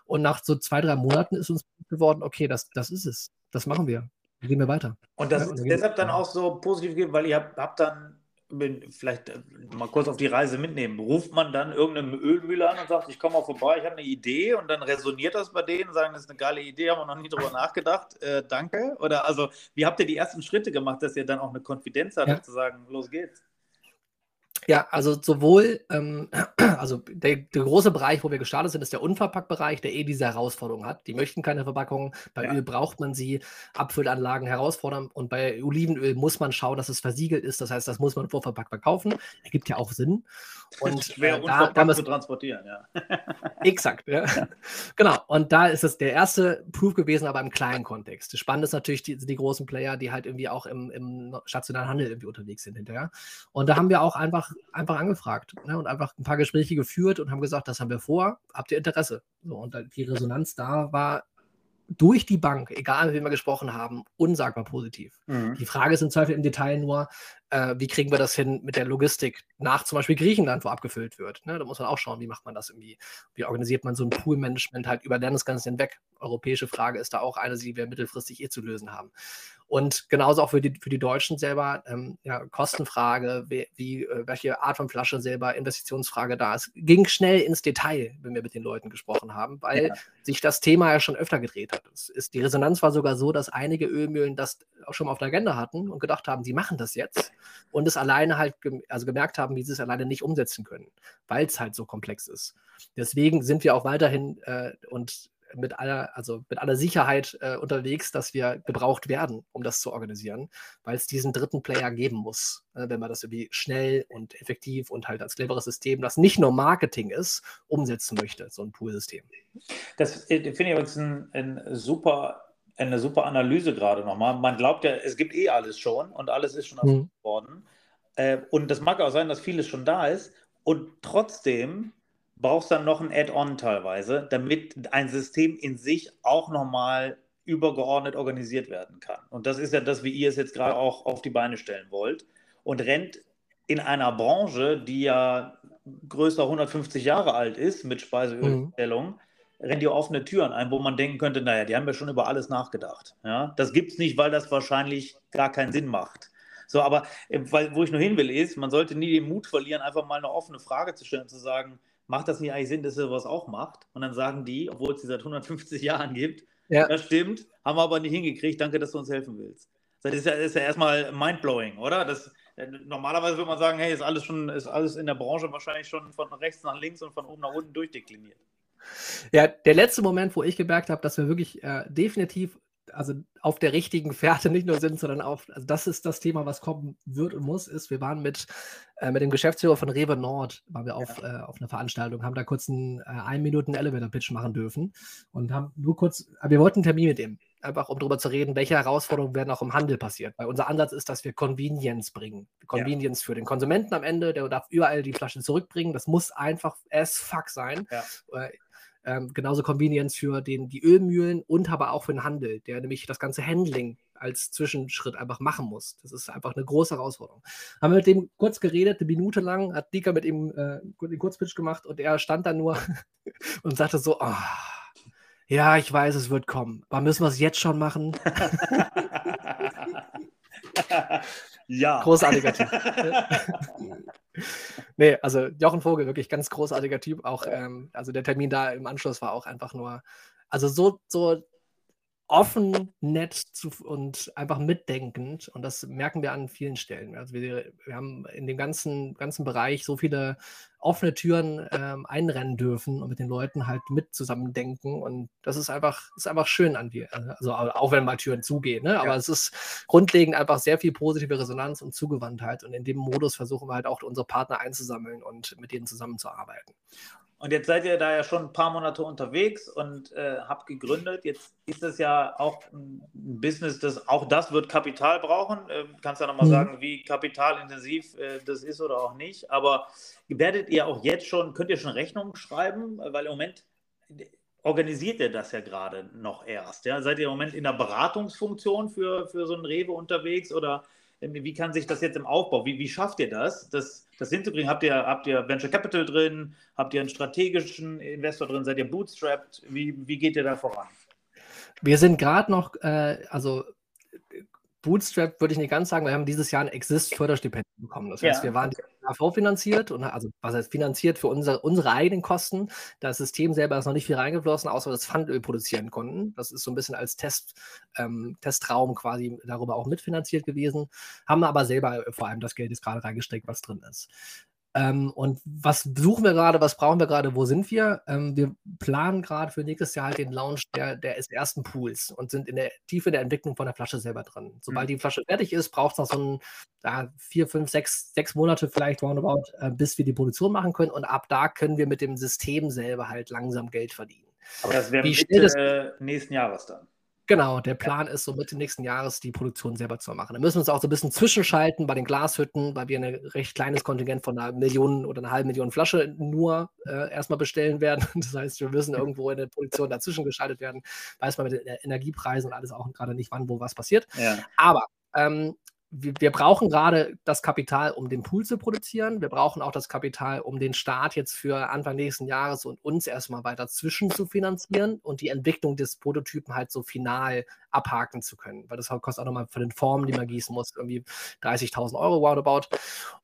Und nach so zwei, drei Monaten ist uns geworden, okay, das, das ist es. Das machen wir. Gehen wir weiter. Und das ja, ist deshalb dann auch so positiv gegeben, weil ihr habt, habt dann vielleicht äh, mal kurz auf die Reise mitnehmen. Ruft man dann irgendeine Ölmühle an und sagt, ich komme mal vorbei, ich habe eine Idee und dann resoniert das bei denen, sagen, das ist eine geile Idee, haben wir noch nie drüber <laughs> nachgedacht, äh, danke. Oder also, wie habt ihr die ersten Schritte gemacht, dass ihr dann auch eine Konfidenz hattet, ja. zu sagen, los geht's? Ja, also sowohl ähm, <clears throat> also der, der, große Bereich, wo wir gestartet sind, ist der Unverpacktbereich, der eh diese Herausforderung hat. Die möchten keine Verpackung. Bei ja. Öl braucht man sie. Abfüllanlagen herausfordern. Und bei Olivenöl muss man schauen, dass es versiegelt ist. Das heißt, das muss man vorverpackt verkaufen. Ergibt ja auch Sinn. Und schwer äh, unverpackt da, da zu transportieren, ja. <laughs> exakt, ja. ja. <laughs> Genau. Und da ist es der erste Proof gewesen, aber im kleinen Kontext. Das Spannende ist natürlich die, die großen Player, die halt irgendwie auch im, im stationären Handel irgendwie unterwegs sind hinterher. Und da haben wir auch einfach, einfach angefragt ne, und einfach ein paar Gespräche geführt und haben gesagt, das haben wir vor, habt ihr Interesse? So, und die Resonanz da war durch die Bank, egal mit wem wir gesprochen haben, unsagbar positiv. Mhm. Die Frage ist im Zweifel im Detail nur, äh, wie kriegen wir das hin mit der Logistik nach zum Beispiel Griechenland, wo abgefüllt wird. Ne? Da muss man auch schauen, wie macht man das irgendwie, wie organisiert man so ein Poolmanagement halt über Landesgrenzen hinweg. Europäische Frage ist da auch eine, die wir mittelfristig eh zu lösen haben. Und genauso auch für die, für die Deutschen selber, ähm, ja, Kostenfrage, wie, wie, äh, welche Art von Flasche selber, Investitionsfrage da ist. Ging schnell ins Detail, wenn wir mit den Leuten gesprochen haben, weil ja. sich das Thema ja schon öfter gedreht hat. Es ist, die Resonanz war sogar so, dass einige Ölmühlen das auch schon mal auf der Agenda hatten und gedacht haben, sie machen das jetzt und es alleine halt, also gemerkt haben, wie sie es alleine nicht umsetzen können, weil es halt so komplex ist. Deswegen sind wir auch weiterhin äh, und mit aller, also mit aller Sicherheit äh, unterwegs, dass wir gebraucht werden, um das zu organisieren, weil es diesen dritten Player geben muss, äh, wenn man das irgendwie schnell und effektiv und halt als cleveres System, das nicht nur Marketing ist, umsetzen möchte, so ein Pool-System. Das äh, finde ich übrigens ein, ein super eine super Analyse gerade nochmal. Man glaubt ja, es gibt eh alles schon und alles ist schon mhm. worden. Äh, und das mag auch sein, dass vieles schon da ist. Und trotzdem brauchst dann noch ein Add-on teilweise, damit ein System in sich auch nochmal übergeordnet organisiert werden kann. Und das ist ja das, wie ihr es jetzt gerade auch auf die Beine stellen wollt. Und rennt in einer Branche, die ja größer 150 Jahre alt ist mit Speiseölstellung, mhm. rennt ihr offene Türen ein, wo man denken könnte, naja, die haben ja schon über alles nachgedacht. Ja? Das gibt es nicht, weil das wahrscheinlich gar keinen Sinn macht. So, aber äh, weil, wo ich nur hin will, ist, man sollte nie den Mut verlieren, einfach mal eine offene Frage zu stellen, zu sagen, macht das nicht eigentlich Sinn, dass er was auch macht? Und dann sagen die, obwohl es sie seit 150 Jahren gibt, ja. das stimmt, haben wir aber nicht hingekriegt, danke, dass du uns helfen willst. Das ist ja, ist ja erstmal mindblowing, oder? Das, äh, normalerweise würde man sagen, hey, ist alles schon, ist alles in der Branche wahrscheinlich schon von rechts nach links und von oben nach unten durchdekliniert. Ja, der letzte Moment, wo ich gemerkt habe, dass wir wirklich äh, definitiv also auf der richtigen Fährte nicht nur sind, sondern auf, also das ist das Thema, was kommen wird und muss, ist, wir waren mit, äh, mit dem Geschäftsführer von Rewe Nord, waren wir auf, ja. äh, auf einer Veranstaltung, haben da kurz einen äh, ein Minuten Elevator-Pitch machen dürfen und haben nur kurz, wir wollten einen Termin mit ihm, einfach um darüber zu reden, welche Herausforderungen werden auch im Handel passiert. Weil unser Ansatz ist, dass wir Convenience bringen. Convenience ja. für den Konsumenten am Ende, der darf überall die Flasche zurückbringen. Das muss einfach as fuck sein. Ja. Äh, ähm, genauso Convenience für den, die Ölmühlen und aber auch für den Handel, der nämlich das ganze Handling als Zwischenschritt einfach machen muss. Das ist einfach eine große Herausforderung. Haben wir mit dem kurz geredet, eine Minute lang, hat Dika mit ihm äh, den Kurzpitch gemacht und er stand da nur <laughs> und sagte so, oh, ja, ich weiß, es wird kommen. Aber müssen wir es jetzt schon machen? <laughs> ja. Großartiger Typ. <laughs> nee, also Jochen Vogel, wirklich ganz großartiger Typ. Auch, ähm, also der Termin da im Anschluss war auch einfach nur, also so, so offen, nett zu, und einfach mitdenkend. Und das merken wir an vielen Stellen. Also wir, wir haben in dem ganzen, ganzen Bereich so viele offene Türen ähm, einrennen dürfen und mit den Leuten halt mit zusammen denken. Und das ist einfach, ist einfach schön an dir. Also auch wenn mal Türen zugehen, ne? aber ja. es ist grundlegend einfach sehr viel positive Resonanz und Zugewandtheit. Und in dem Modus versuchen wir halt auch unsere Partner einzusammeln und mit denen zusammenzuarbeiten. Und jetzt seid ihr da ja schon ein paar Monate unterwegs und äh, habt gegründet. Jetzt ist es ja auch ein Business, das auch das wird Kapital brauchen. Äh, kannst ja nochmal mhm. sagen, wie kapitalintensiv äh, das ist oder auch nicht. Aber werdet ihr auch jetzt schon, könnt ihr schon Rechnungen schreiben? Weil im Moment organisiert ihr das ja gerade noch erst. Ja? Seid ihr im Moment in der Beratungsfunktion für, für so ein Rewe unterwegs oder wie kann sich das jetzt im Aufbau, wie, wie schafft ihr das, das, das hinzukriegen? Habt ihr, habt ihr Venture Capital drin? Habt ihr einen strategischen Investor drin? Seid ihr bootstrapped? Wie, wie geht ihr da voran? Wir sind gerade noch, äh, also Bootstrap würde ich nicht ganz sagen, wir haben dieses Jahr ein Exist-Förderstipendium bekommen. Das heißt, ja. wir waren AV finanziert und also was heißt finanziert für unsere, unsere eigenen Kosten. Das System selber ist noch nicht viel reingeflossen, außer dass Pfandöl produzieren konnten. Das ist so ein bisschen als Test, ähm, Testraum quasi darüber auch mitfinanziert gewesen. Haben aber selber vor allem das Geld jetzt gerade reingesteckt, was drin ist. Ähm, und was suchen wir gerade, was brauchen wir gerade, wo sind wir? Ähm, wir planen gerade für nächstes Jahr halt den Launch der, der ersten Pools und sind in der Tiefe der Entwicklung von der Flasche selber drin. Sobald mhm. die Flasche fertig ist, braucht es noch so ein, ja, vier, fünf, sechs, sechs Monate vielleicht roundabout, äh, bis wir die Produktion machen können. Und ab da können wir mit dem System selber halt langsam Geld verdienen. Aber das wäre Mitte das, nächsten Jahres dann. Genau, der Plan ist so Mitte nächsten Jahres die Produktion selber zu machen. Da müssen wir uns auch so ein bisschen zwischenschalten bei den Glashütten, weil wir ein recht kleines Kontingent von einer Million oder einer halben Million Flasche nur äh, erstmal bestellen werden. <laughs> Das heißt, wir müssen irgendwo in der Produktion dazwischen geschaltet werden. Weiß man mit den Energiepreisen und alles auch gerade nicht, wann wo was passiert. Ja. Aber ähm, wir, wir, brauchen gerade das Kapital, um den Pool zu produzieren. Wir brauchen auch das Kapital, um den Start jetzt für Anfang nächsten Jahres und uns erstmal weiter zwischen zu finanzieren und die Entwicklung des Prototypen halt so final abhaken zu können. Weil das kostet auch nochmal für den Formen, die man gießen muss, irgendwie 30.000 Euro roundabout.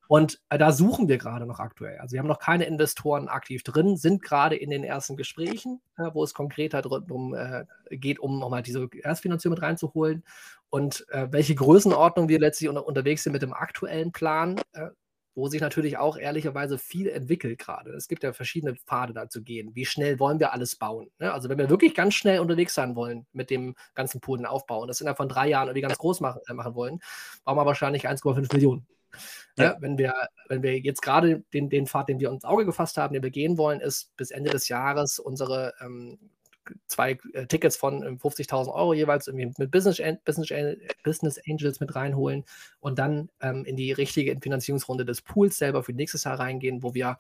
Und äh, da suchen wir gerade noch aktuell. Also wir haben noch keine Investoren aktiv drin, sind gerade in den ersten Gesprächen, äh, wo es konkreter darum äh, geht, um nochmal diese Erstfinanzierung mit reinzuholen. Und äh, welche Größenordnung wir letztlich unter, unterwegs sind mit dem aktuellen Plan, äh, wo sich natürlich auch ehrlicherweise viel entwickelt gerade. Es gibt ja verschiedene Pfade da zu gehen. Wie schnell wollen wir alles bauen? Ne? Also wenn wir wirklich ganz schnell unterwegs sein wollen mit dem ganzen Polenaufbau und das innerhalb von drei Jahren irgendwie ganz groß machen, äh, machen wollen, brauchen wir wahrscheinlich 1,5 Millionen. Ja. Ja, wenn, wir, wenn wir jetzt gerade den, den Pfad, den wir ins Auge gefasst haben, den wir gehen wollen, ist bis Ende des Jahres unsere ähm, zwei äh, Tickets von 50.000 ähm, Euro jeweils irgendwie mit Business, Business, Angels mit reinholen und dann ähm, in die richtige Finanzierungsrunde des Pools selber für nächstes Jahr reingehen, wo wir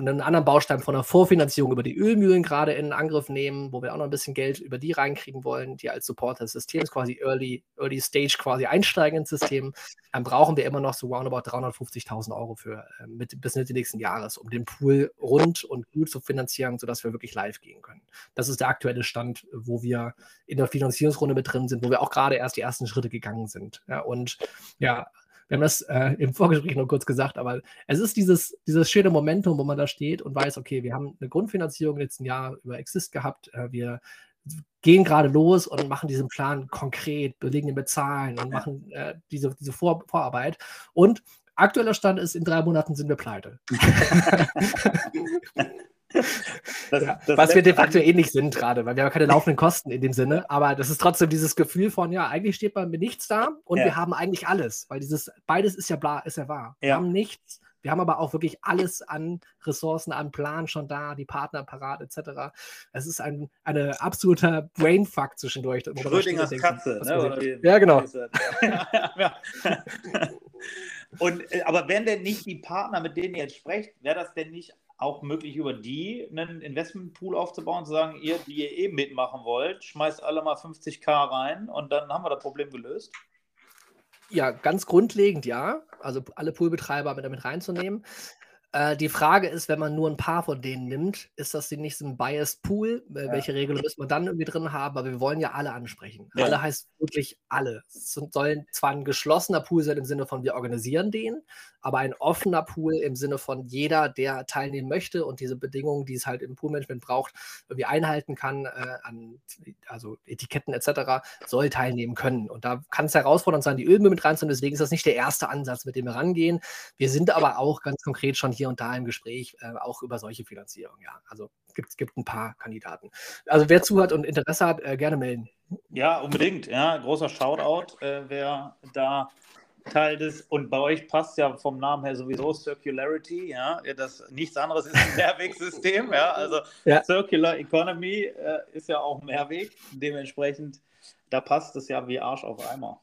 einen anderen Baustein von der Vorfinanzierung über die Ölmühlen gerade in Angriff nehmen, wo wir auch noch ein bisschen Geld über die reinkriegen wollen, die als Support des Systems quasi Early, Early Stage quasi einsteigen ins System, dann brauchen wir immer noch so roundabout 350.000 Euro für äh, mit, bis Mitte nächsten Jahres, um den Pool rund und gut zu finanzieren, sodass wir wirklich live gehen können. Das ist der aktuelle Stand, wo wir in der Finanzierungsrunde mit drin sind, wo wir auch gerade erst die ersten Schritte gegangen sind. Ja, und ja, wir haben das äh, im Vorgespräch noch kurz gesagt, aber es ist dieses, dieses schöne Momentum, wo man da steht und weiß, okay, wir haben eine Grundfinanzierung letzten Jahr über Exist gehabt, äh, wir gehen gerade los und machen diesen Plan konkret, belegen ihn mit Zahlen und machen äh, diese, diese Vor Vorarbeit. Und aktueller Stand ist, in drei Monaten sind wir pleite. <laughs> <laughs> Das, das was wir de facto eh nicht sind gerade, weil wir haben keine laufenden Kosten in dem Sinne, aber das ist trotzdem dieses Gefühl von, ja, eigentlich steht man mit nichts da und ja. wir haben eigentlich alles, weil dieses, beides ist ja bla, ist ja wahr. Ja. Wir haben nichts, wir haben aber auch wirklich alles an Ressourcen, an Plan schon da, die Partner parat, etc. Es ist ein eine absoluter Brainfuck zwischendurch. Schrödingers Katze, ne? ja, genau. <laughs> Und, äh, aber wären denn nicht die Partner, mit denen ihr jetzt sprecht, wäre das denn nicht auch möglich, über die einen Investmentpool aufzubauen, zu sagen, ihr, die ihr eben mitmachen wollt, schmeißt alle mal 50k rein und dann haben wir das Problem gelöst? Ja, ganz grundlegend ja. Also alle Poolbetreiber mit damit reinzunehmen. Äh, die Frage ist, wenn man nur ein paar von denen nimmt, ist das nicht ein Biased Pool? Ja. Welche Regelung müssen wir dann irgendwie drin haben? Aber wir wollen ja alle ansprechen. Ja. Alle heißt wirklich alle. Es sollen zwar ein geschlossener Pool sein im Sinne von, wir organisieren den, aber ein offener Pool im Sinne von jeder, der teilnehmen möchte und diese Bedingungen, die es halt im Poolmanagement braucht, irgendwie einhalten kann, äh, an also Etiketten etc., soll teilnehmen können. Und da kann es herausfordernd sein, die Ölmüll mit reinzunehmen. Deswegen ist das nicht der erste Ansatz, mit dem wir rangehen. Wir sind aber auch ganz konkret schon hier und da im Gespräch, äh, auch über solche Finanzierung. Ja, also gibt, gibt ein paar Kandidaten. Also wer zuhört und Interesse hat, äh, gerne melden. Ja, unbedingt. Ja, großer Shoutout, äh, wer da Teil des, und bei euch passt ja vom Namen her sowieso Circularity, ja, das nichts anderes ist ein Mehrwegsystem, ja, also ja. Circular Economy äh, ist ja auch Mehrweg, dementsprechend, da passt es ja wie Arsch auf Eimer.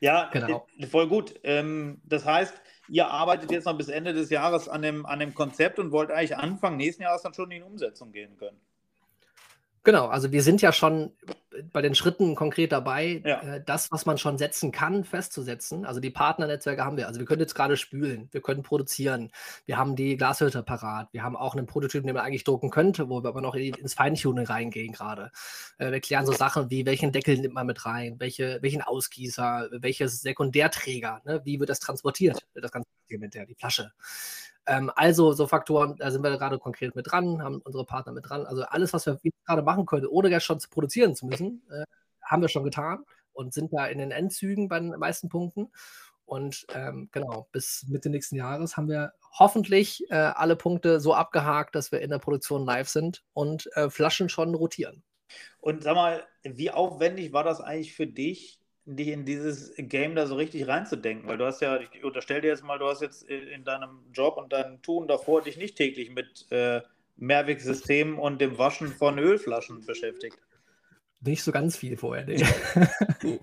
Ja, genau. Äh, voll gut. Ähm, das heißt, ihr arbeitet jetzt noch bis Ende des Jahres an dem, an dem Konzept und wollt eigentlich Anfang nächsten Jahres dann schon in die Umsetzung gehen können. Genau, also wir sind ja schon bei den Schritten konkret dabei, ja. äh, das, was man schon setzen kann, festzusetzen. Also die Partnernetzwerke haben wir. Also wir können jetzt gerade spülen, wir können produzieren, wir haben die Glashütte parat, wir haben auch einen Prototypen, den man eigentlich drucken könnte, wo wir aber noch ins Feintuning reingehen gerade. Äh, wir klären so Sachen wie, welchen Deckel nimmt man mit rein, welche, welchen Ausgießer, welches Sekundärträger, ne? wie wird das transportiert, das ganze Elementär, die Flasche. Ähm, also so Faktoren, da sind wir gerade konkret mit dran, haben unsere Partner mit dran. Also alles, was wir gerade machen können, ohne das schon zu produzieren zu müssen, äh, haben wir schon getan und sind da in den Endzügen bei den meisten Punkten. Und ähm, genau, bis Mitte nächsten Jahres haben wir hoffentlich äh, alle Punkte so abgehakt, dass wir in der Produktion live sind und äh, Flaschen schon rotieren. Und sag mal, wie aufwendig war das eigentlich für dich, dich in dieses Game da so richtig reinzudenken? Weil du hast ja, ich unterstelle dir jetzt mal, du hast jetzt in deinem Job und deinem Tun davor dich nicht täglich mit äh, Mehrwegsystemen und dem Waschen von Ölflaschen beschäftigt. Nicht so ganz viel vorher, nee. <laughs>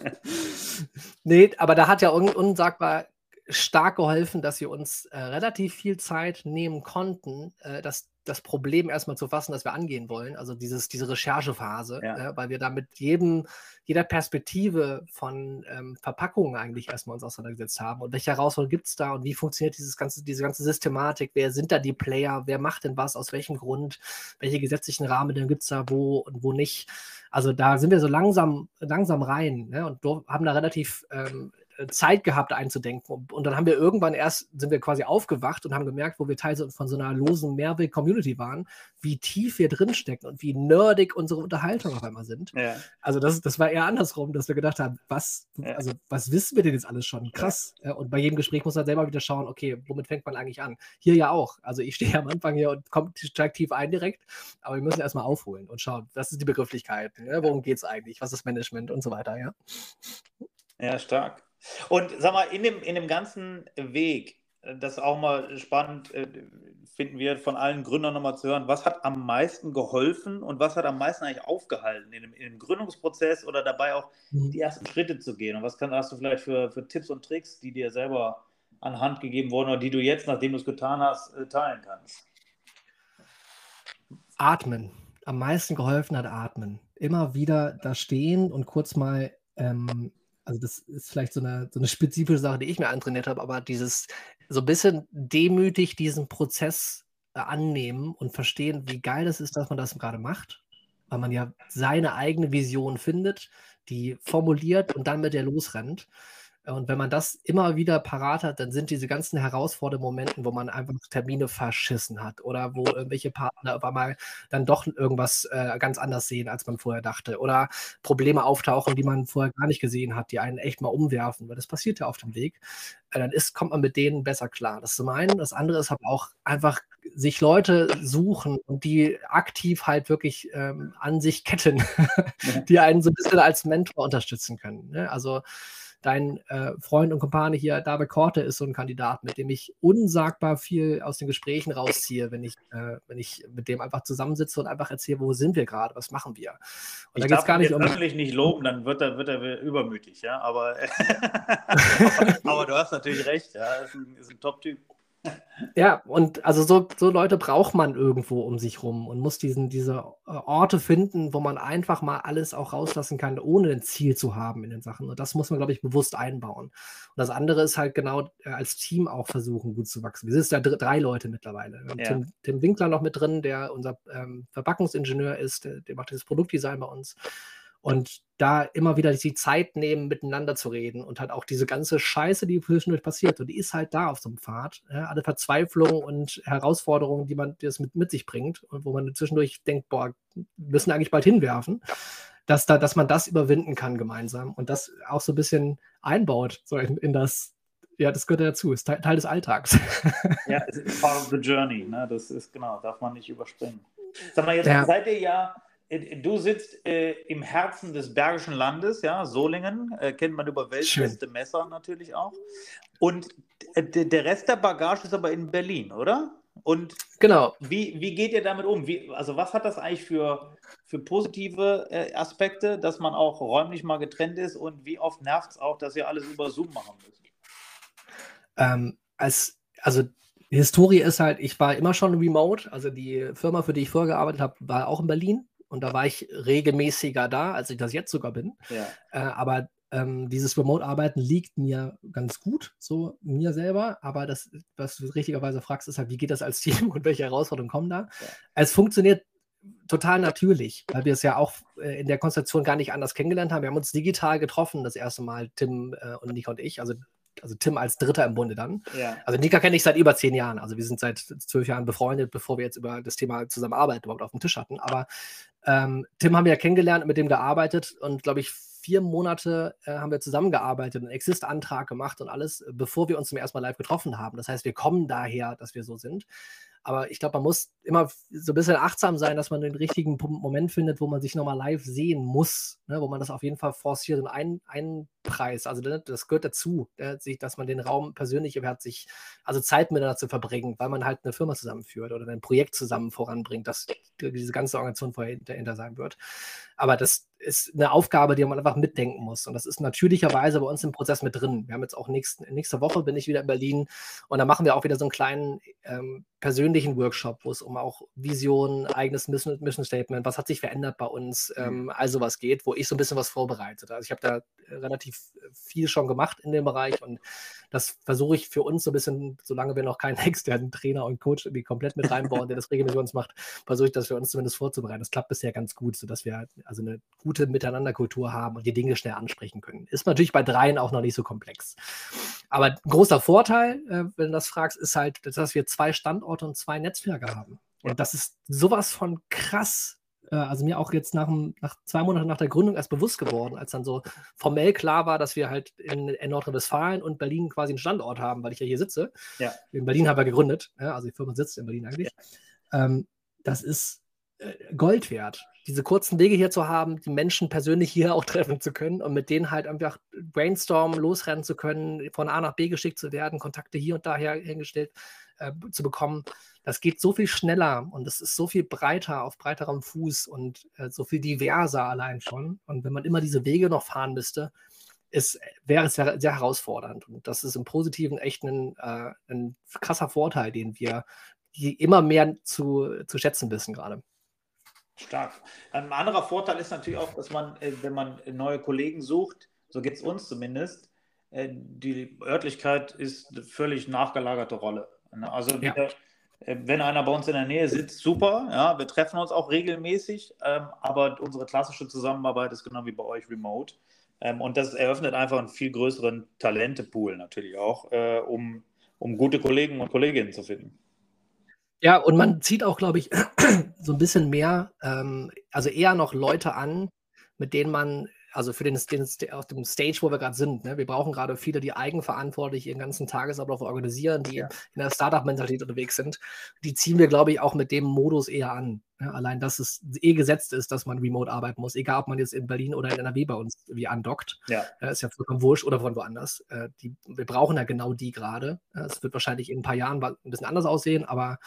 nee, aber da hat ja un unsagbar stark geholfen, dass wir uns äh, relativ viel Zeit nehmen konnten, äh, das, das Problem erstmal zu fassen, das wir angehen wollen. Also dieses, diese Recherchephase, ja. äh, weil wir da mit jedem, jeder Perspektive von ähm, Verpackungen eigentlich erstmal uns auseinandergesetzt haben. Und welche Herausforderungen gibt es da und wie funktioniert dieses ganze, diese ganze Systematik? Wer sind da die Player? Wer macht denn was? Aus welchem Grund? Welche gesetzlichen Rahmenbedingungen gibt es da wo und wo nicht? Also da sind wir so langsam, langsam rein ne? und haben da relativ ähm, Zeit gehabt einzudenken. Und dann haben wir irgendwann erst, sind wir quasi aufgewacht und haben gemerkt, wo wir Teil von so einer losen Mehrweg-Community waren, wie tief wir drinstecken und wie nerdig unsere Unterhaltung auf einmal sind. Ja. Also das, das war eher andersrum, dass wir gedacht haben, was, ja. also was wissen wir denn jetzt alles schon? Krass. Ja. Und bei jedem Gespräch muss man selber wieder schauen, okay, womit fängt man eigentlich an? Hier ja auch. Also ich <laughs> stehe am Anfang hier und steigt tief ein direkt, aber wir müssen erstmal aufholen und schauen, was ist die Begrifflichkeit, ne? worum geht es eigentlich, was ist Management und so weiter, ja. Ja, stark. Und sag mal, in dem, in dem ganzen Weg, äh, das ist auch mal spannend, äh, finden wir von allen Gründern nochmal zu hören, was hat am meisten geholfen und was hat am meisten eigentlich aufgehalten in dem, in dem Gründungsprozess oder dabei auch mhm. die ersten Schritte zu gehen? Und was kann, hast du vielleicht für, für Tipps und Tricks, die dir selber an Hand gegeben wurden oder die du jetzt, nachdem du es getan hast, äh, teilen kannst? Atmen. Am meisten geholfen hat Atmen. Immer wieder da stehen und kurz mal ähm, also das ist vielleicht so eine, so eine spezifische Sache, die ich mir antrainiert habe, aber dieses so ein bisschen demütig diesen Prozess äh, annehmen und verstehen, wie geil es ist, dass man das gerade macht, weil man ja seine eigene Vision findet, die formuliert und dann mit der losrennt. Und wenn man das immer wieder parat hat, dann sind diese ganzen herausfordernden Momente, wo man einfach Termine verschissen hat oder wo irgendwelche Partner auf einmal dann doch irgendwas äh, ganz anders sehen, als man vorher dachte. Oder Probleme auftauchen, die man vorher gar nicht gesehen hat, die einen echt mal umwerfen, weil das passiert ja auf dem Weg. Äh, dann ist, kommt man mit denen besser klar. Das ist zum einen. Das andere ist aber auch einfach sich Leute suchen und die aktiv halt wirklich ähm, an sich ketten, <laughs> die einen so ein bisschen als Mentor unterstützen können. Ne? Also dein äh, Freund und Kumpane hier, David Korte, ist so ein Kandidat, mit dem ich unsagbar viel aus den Gesprächen rausziehe, wenn ich, äh, wenn ich mit dem einfach zusammensitze und einfach erzähle, wo sind wir gerade, was machen wir. Und ich da geht gar nicht um. öffentlich nicht loben, dann wird er, wird er übermütig, ja. Aber, <laughs> <laughs> aber du hast natürlich recht, ja. Ist ein, ist ein Top-Typ. Ja, und also so, so Leute braucht man irgendwo um sich rum und muss diesen, diese äh, Orte finden, wo man einfach mal alles auch rauslassen kann, ohne ein Ziel zu haben in den Sachen. Und das muss man, glaube ich, bewusst einbauen. Und das andere ist halt genau äh, als Team auch versuchen, gut zu wachsen. Wir sind ja drei Leute mittlerweile. Ja. Tim, Tim, Winkler noch mit drin, der unser ähm, Verpackungsingenieur ist, der, der macht dieses Produktdesign bei uns. Und da immer wieder die Zeit nehmen, miteinander zu reden und halt auch diese ganze Scheiße, die zwischendurch passiert, und die ist halt da auf so einem Pfad. Ja, alle Verzweiflungen und Herausforderungen, die man das mit, mit sich bringt und wo man zwischendurch denkt, boah, müssen eigentlich bald hinwerfen, dass, da, dass man das überwinden kann gemeinsam und das auch so ein bisschen einbaut so in, in das, ja, das gehört dazu, ist Teil, Teil des Alltags. <laughs> ja, es ist part of the journey, ne? das ist genau, darf man nicht überspringen. Sag mal, jetzt ja. seid ihr ja du sitzt äh, im Herzen des Bergischen Landes, ja, Solingen, äh, kennt man über weltbeste Messer natürlich auch. Und äh, der Rest der Bagage ist aber in Berlin, oder? Und genau. wie, wie geht ihr damit um? Wie, also, was hat das eigentlich für, für positive äh, Aspekte, dass man auch räumlich mal getrennt ist? Und wie oft nervt es auch, dass ihr alles über Zoom machen müsst? Ähm, als, also, die Historie ist halt, ich war immer schon remote. Also, die Firma, für die ich vorher gearbeitet habe, war auch in Berlin und da war ich regelmäßiger da, als ich das jetzt sogar bin. Ja. Äh, aber ähm, dieses Remote-Arbeiten liegt mir ganz gut, so mir selber. Aber das, was du richtigerweise fragst, ist halt, wie geht das als <laughs> Team und welche Herausforderungen kommen da? Ja. Es funktioniert total natürlich, weil wir es ja auch äh, in der Konstellation gar nicht anders kennengelernt haben. Wir haben uns digital getroffen, das erste Mal, Tim äh, und Nika und ich. Also also Tim als Dritter im Bunde dann. Ja. Also Nika kenne ich seit über zehn Jahren. Also wir sind seit zwölf Jahren befreundet, bevor wir jetzt über das Thema Zusammenarbeit überhaupt auf dem Tisch hatten. Aber ähm, Tim haben wir ja kennengelernt, mit dem gearbeitet und glaube ich vier Monate äh, haben wir zusammengearbeitet, einen Exist-Antrag gemacht und alles, bevor wir uns zum ersten Mal live getroffen haben. Das heißt, wir kommen daher, dass wir so sind. Aber ich glaube, man muss immer so ein bisschen achtsam sein, dass man den richtigen Moment findet, wo man sich nochmal live sehen muss, ne? wo man das auf jeden Fall forciert und ein, einpreist. Also ne, das gehört dazu, ne? dass man den Raum persönlich hat, sich also Zeit miteinander zu verbringen, weil man halt eine Firma zusammenführt oder ein Projekt zusammen voranbringt, dass diese ganze Organisation dahinter sein wird. Aber das ist eine Aufgabe, die man einfach mitdenken muss. Und das ist natürlicherweise bei uns im Prozess mit drin. Wir haben jetzt auch nächst, nächste Woche bin ich wieder in Berlin und da machen wir auch wieder so einen kleinen ähm, persönlichen Workshop, wo es um auch Vision, eigenes Mission, Mission Statement, was hat sich verändert bei uns, mhm. ähm, all sowas geht, wo ich so ein bisschen was vorbereitet. Also ich habe da relativ viel schon gemacht in dem Bereich und das versuche ich für uns so ein bisschen, solange wir noch keinen <laughs> externen Trainer und Coach irgendwie komplett mit reinbauen, der das <laughs> regelmäßig für uns macht, versuche ich das für uns zumindest vorzubereiten. Das klappt bisher ganz gut, sodass wir also eine gute Miteinanderkultur haben und die Dinge schnell ansprechen können. Ist natürlich bei dreien auch noch nicht so komplex. Aber ein großer Vorteil, äh, wenn du das fragst, ist halt, dass wir zwei Standorte und zwei Netzwerke haben. Und das ist sowas von krass äh, also mir auch jetzt nach, nach, zwei Monaten nach der Gründung erst bewusst geworden, als dann so formell klar war, dass wir halt in, in Nordrhein-Westfalen und Berlin quasi einen Standort haben, weil ich ja hier sitze. Ja. In Berlin haben wir gegründet, ja, also die Firma sitzt in Berlin eigentlich. Ja. Ähm, das ist Gold wert, diese kurzen Wege hier zu haben, die Menschen persönlich hier auch <laughs> treffen zu können und mit denen halt einfach brainstormen, losrennen zu können, von A nach B geschickt zu werden, Kontakte hier und da hergestellt äh, zu bekommen das geht so viel schneller und es ist so viel breiter, auf breiterem Fuß und äh, so viel diverser allein schon. Und wenn man immer diese Wege noch fahren müsste, wäre es sehr, sehr herausfordernd. Und das ist im Positiven echt ein, äh, ein krasser Vorteil, den wir immer mehr zu, zu schätzen wissen gerade. Stark. Ein anderer Vorteil ist natürlich auch, dass man, äh, wenn man neue Kollegen sucht, so geht es uns zumindest, äh, die Örtlichkeit ist eine völlig nachgelagerte Rolle. Ne? Also ja. wir, äh, wenn einer bei uns in der Nähe sitzt, super. Ja, wir treffen uns auch regelmäßig, ähm, aber unsere klassische Zusammenarbeit ist genau wie bei euch remote. Ähm, und das eröffnet einfach einen viel größeren Talentepool natürlich auch, um, um gute Kollegen und Kolleginnen zu finden. Ja, und man zieht auch, glaube ich, <clears throat> so ein bisschen mehr, ähm, also eher noch Leute an, mit denen man also für den, den, auf dem Stage, wo wir gerade sind. Ne? Wir brauchen gerade viele, die eigenverantwortlich ihren ganzen Tagesablauf organisieren, die ja. in der Startup-Mentalität unterwegs sind. Die ziehen wir, glaube ich, auch mit dem Modus eher an. Ne? Allein, dass es eh gesetzt ist, dass man remote arbeiten muss, egal ob man jetzt in Berlin oder in NRW bei uns wie andockt. Ja. Äh, ist ja vollkommen wurscht oder von woanders. Äh, die, wir brauchen ja genau die gerade. Es wird wahrscheinlich in ein paar Jahren ein bisschen anders aussehen, aber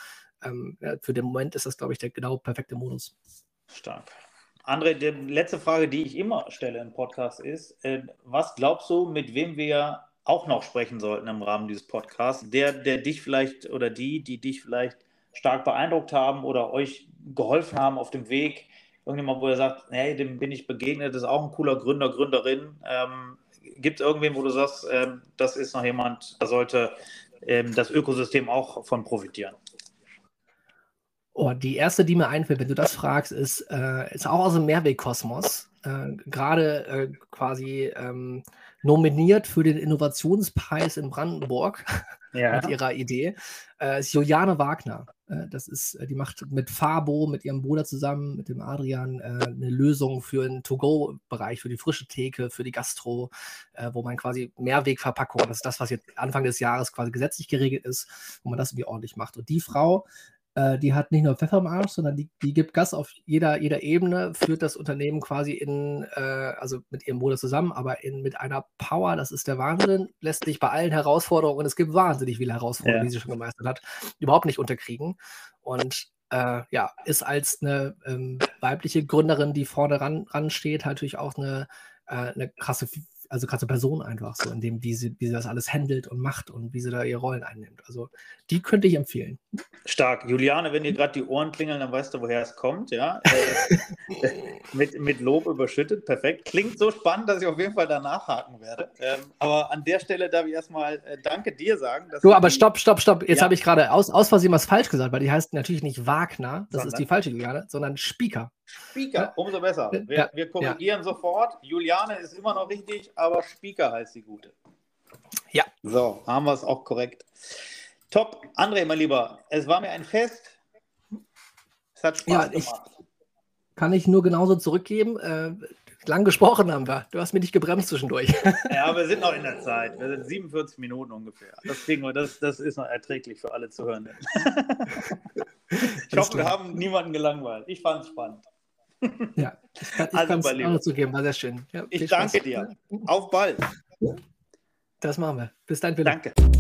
ähm, für den Moment ist das, glaube ich, der genau perfekte Modus. Stark. André, die letzte Frage, die ich immer stelle im Podcast ist, äh, was glaubst du, mit wem wir auch noch sprechen sollten im Rahmen dieses Podcasts? Der, der dich vielleicht oder die, die dich vielleicht stark beeindruckt haben oder euch geholfen haben auf dem Weg? Irgendjemand, wo er sagt, hey, dem bin ich begegnet, das ist auch ein cooler Gründer, Gründerin. Ähm, Gibt es irgendwen, wo du sagst, ähm, das ist noch jemand, da sollte ähm, das Ökosystem auch von profitieren? Oh, die erste, die mir einfällt, wenn du das fragst, ist, äh, ist auch aus dem Mehrwegkosmos. Äh, Gerade äh, quasi ähm, nominiert für den Innovationspreis in Brandenburg <laughs> ja. mit ihrer Idee, äh, ist Juliane Wagner. Äh, das ist, äh, die macht mit Fabo, mit ihrem Bruder zusammen, mit dem Adrian, eine Lösung für den To-Go-Bereich, für die frische Theke, für die Gastro, wo man quasi Mehrwegverpackung, das ist das, was jetzt Anfang des Jahres quasi gesetzlich geregelt ist, wo man das irgendwie ordentlich macht. Und die Frau äh, die hat nicht nur Pfeffer im Arsch, sondern die, die gibt Gas auf jeder, jeder Ebene, führt das Unternehmen quasi in, äh, also mit ihrem Bruder zusammen, aber in, mit einer Power, das ist der Wahnsinn, lässt sich bei allen Herausforderungen, es gibt wahnsinnig viele Herausforderungen, ja. die sie schon gemeistert hat, überhaupt nicht unterkriegen. Und äh, ja, ist als eine ähm, weibliche Gründerin, die vorne ran, ran steht, natürlich auch eine, äh, eine krasse also gerade so Person einfach so, in dem, wie sie, wie sie das alles handelt und macht und wie sie da ihre Rollen einnimmt. Also die könnte ich empfehlen. Stark. Juliane, wenn dir gerade die Ohren klingeln, dann weißt du, woher es kommt, ja. Äh, <laughs> mit, mit Lob überschüttet, perfekt. Klingt so spannend, dass ich auf jeden Fall danach haken werde. Ähm, aber an der Stelle darf ich erstmal äh, Danke dir sagen. du, aber stopp, stopp, stopp. Jetzt ja. habe ich gerade aus, aus Versehen was falsch gesagt, weil die heißt natürlich nicht Wagner, das Sondern? ist die falsche Juliane, sondern Speaker. Speaker, umso besser. Wir, ja, wir korrigieren ja. sofort. Juliane ist immer noch richtig, aber Speaker heißt die gute. Ja. So, haben wir es auch korrekt. Top. André, mein Lieber, es war mir ein Fest. Es hat Spaß ja, gemacht. Kann ich nur genauso zurückgeben. Äh, lang gesprochen haben wir. Du hast mich nicht gebremst zwischendurch. <laughs> Ja, wir sind noch in der Zeit. Wir sind 47 Minuten ungefähr. Das, Ding, das, das ist noch erträglich für alle zu hören. <laughs> Ich hoffe, wir haben niemanden gelangweilt. Ich fand es spannend. Ja, ich kann es also, zugeben, war sehr schön. Ja, ich danke Spaß. dir. Auf bald. Das machen wir. Bis dann, Philipp. Danke.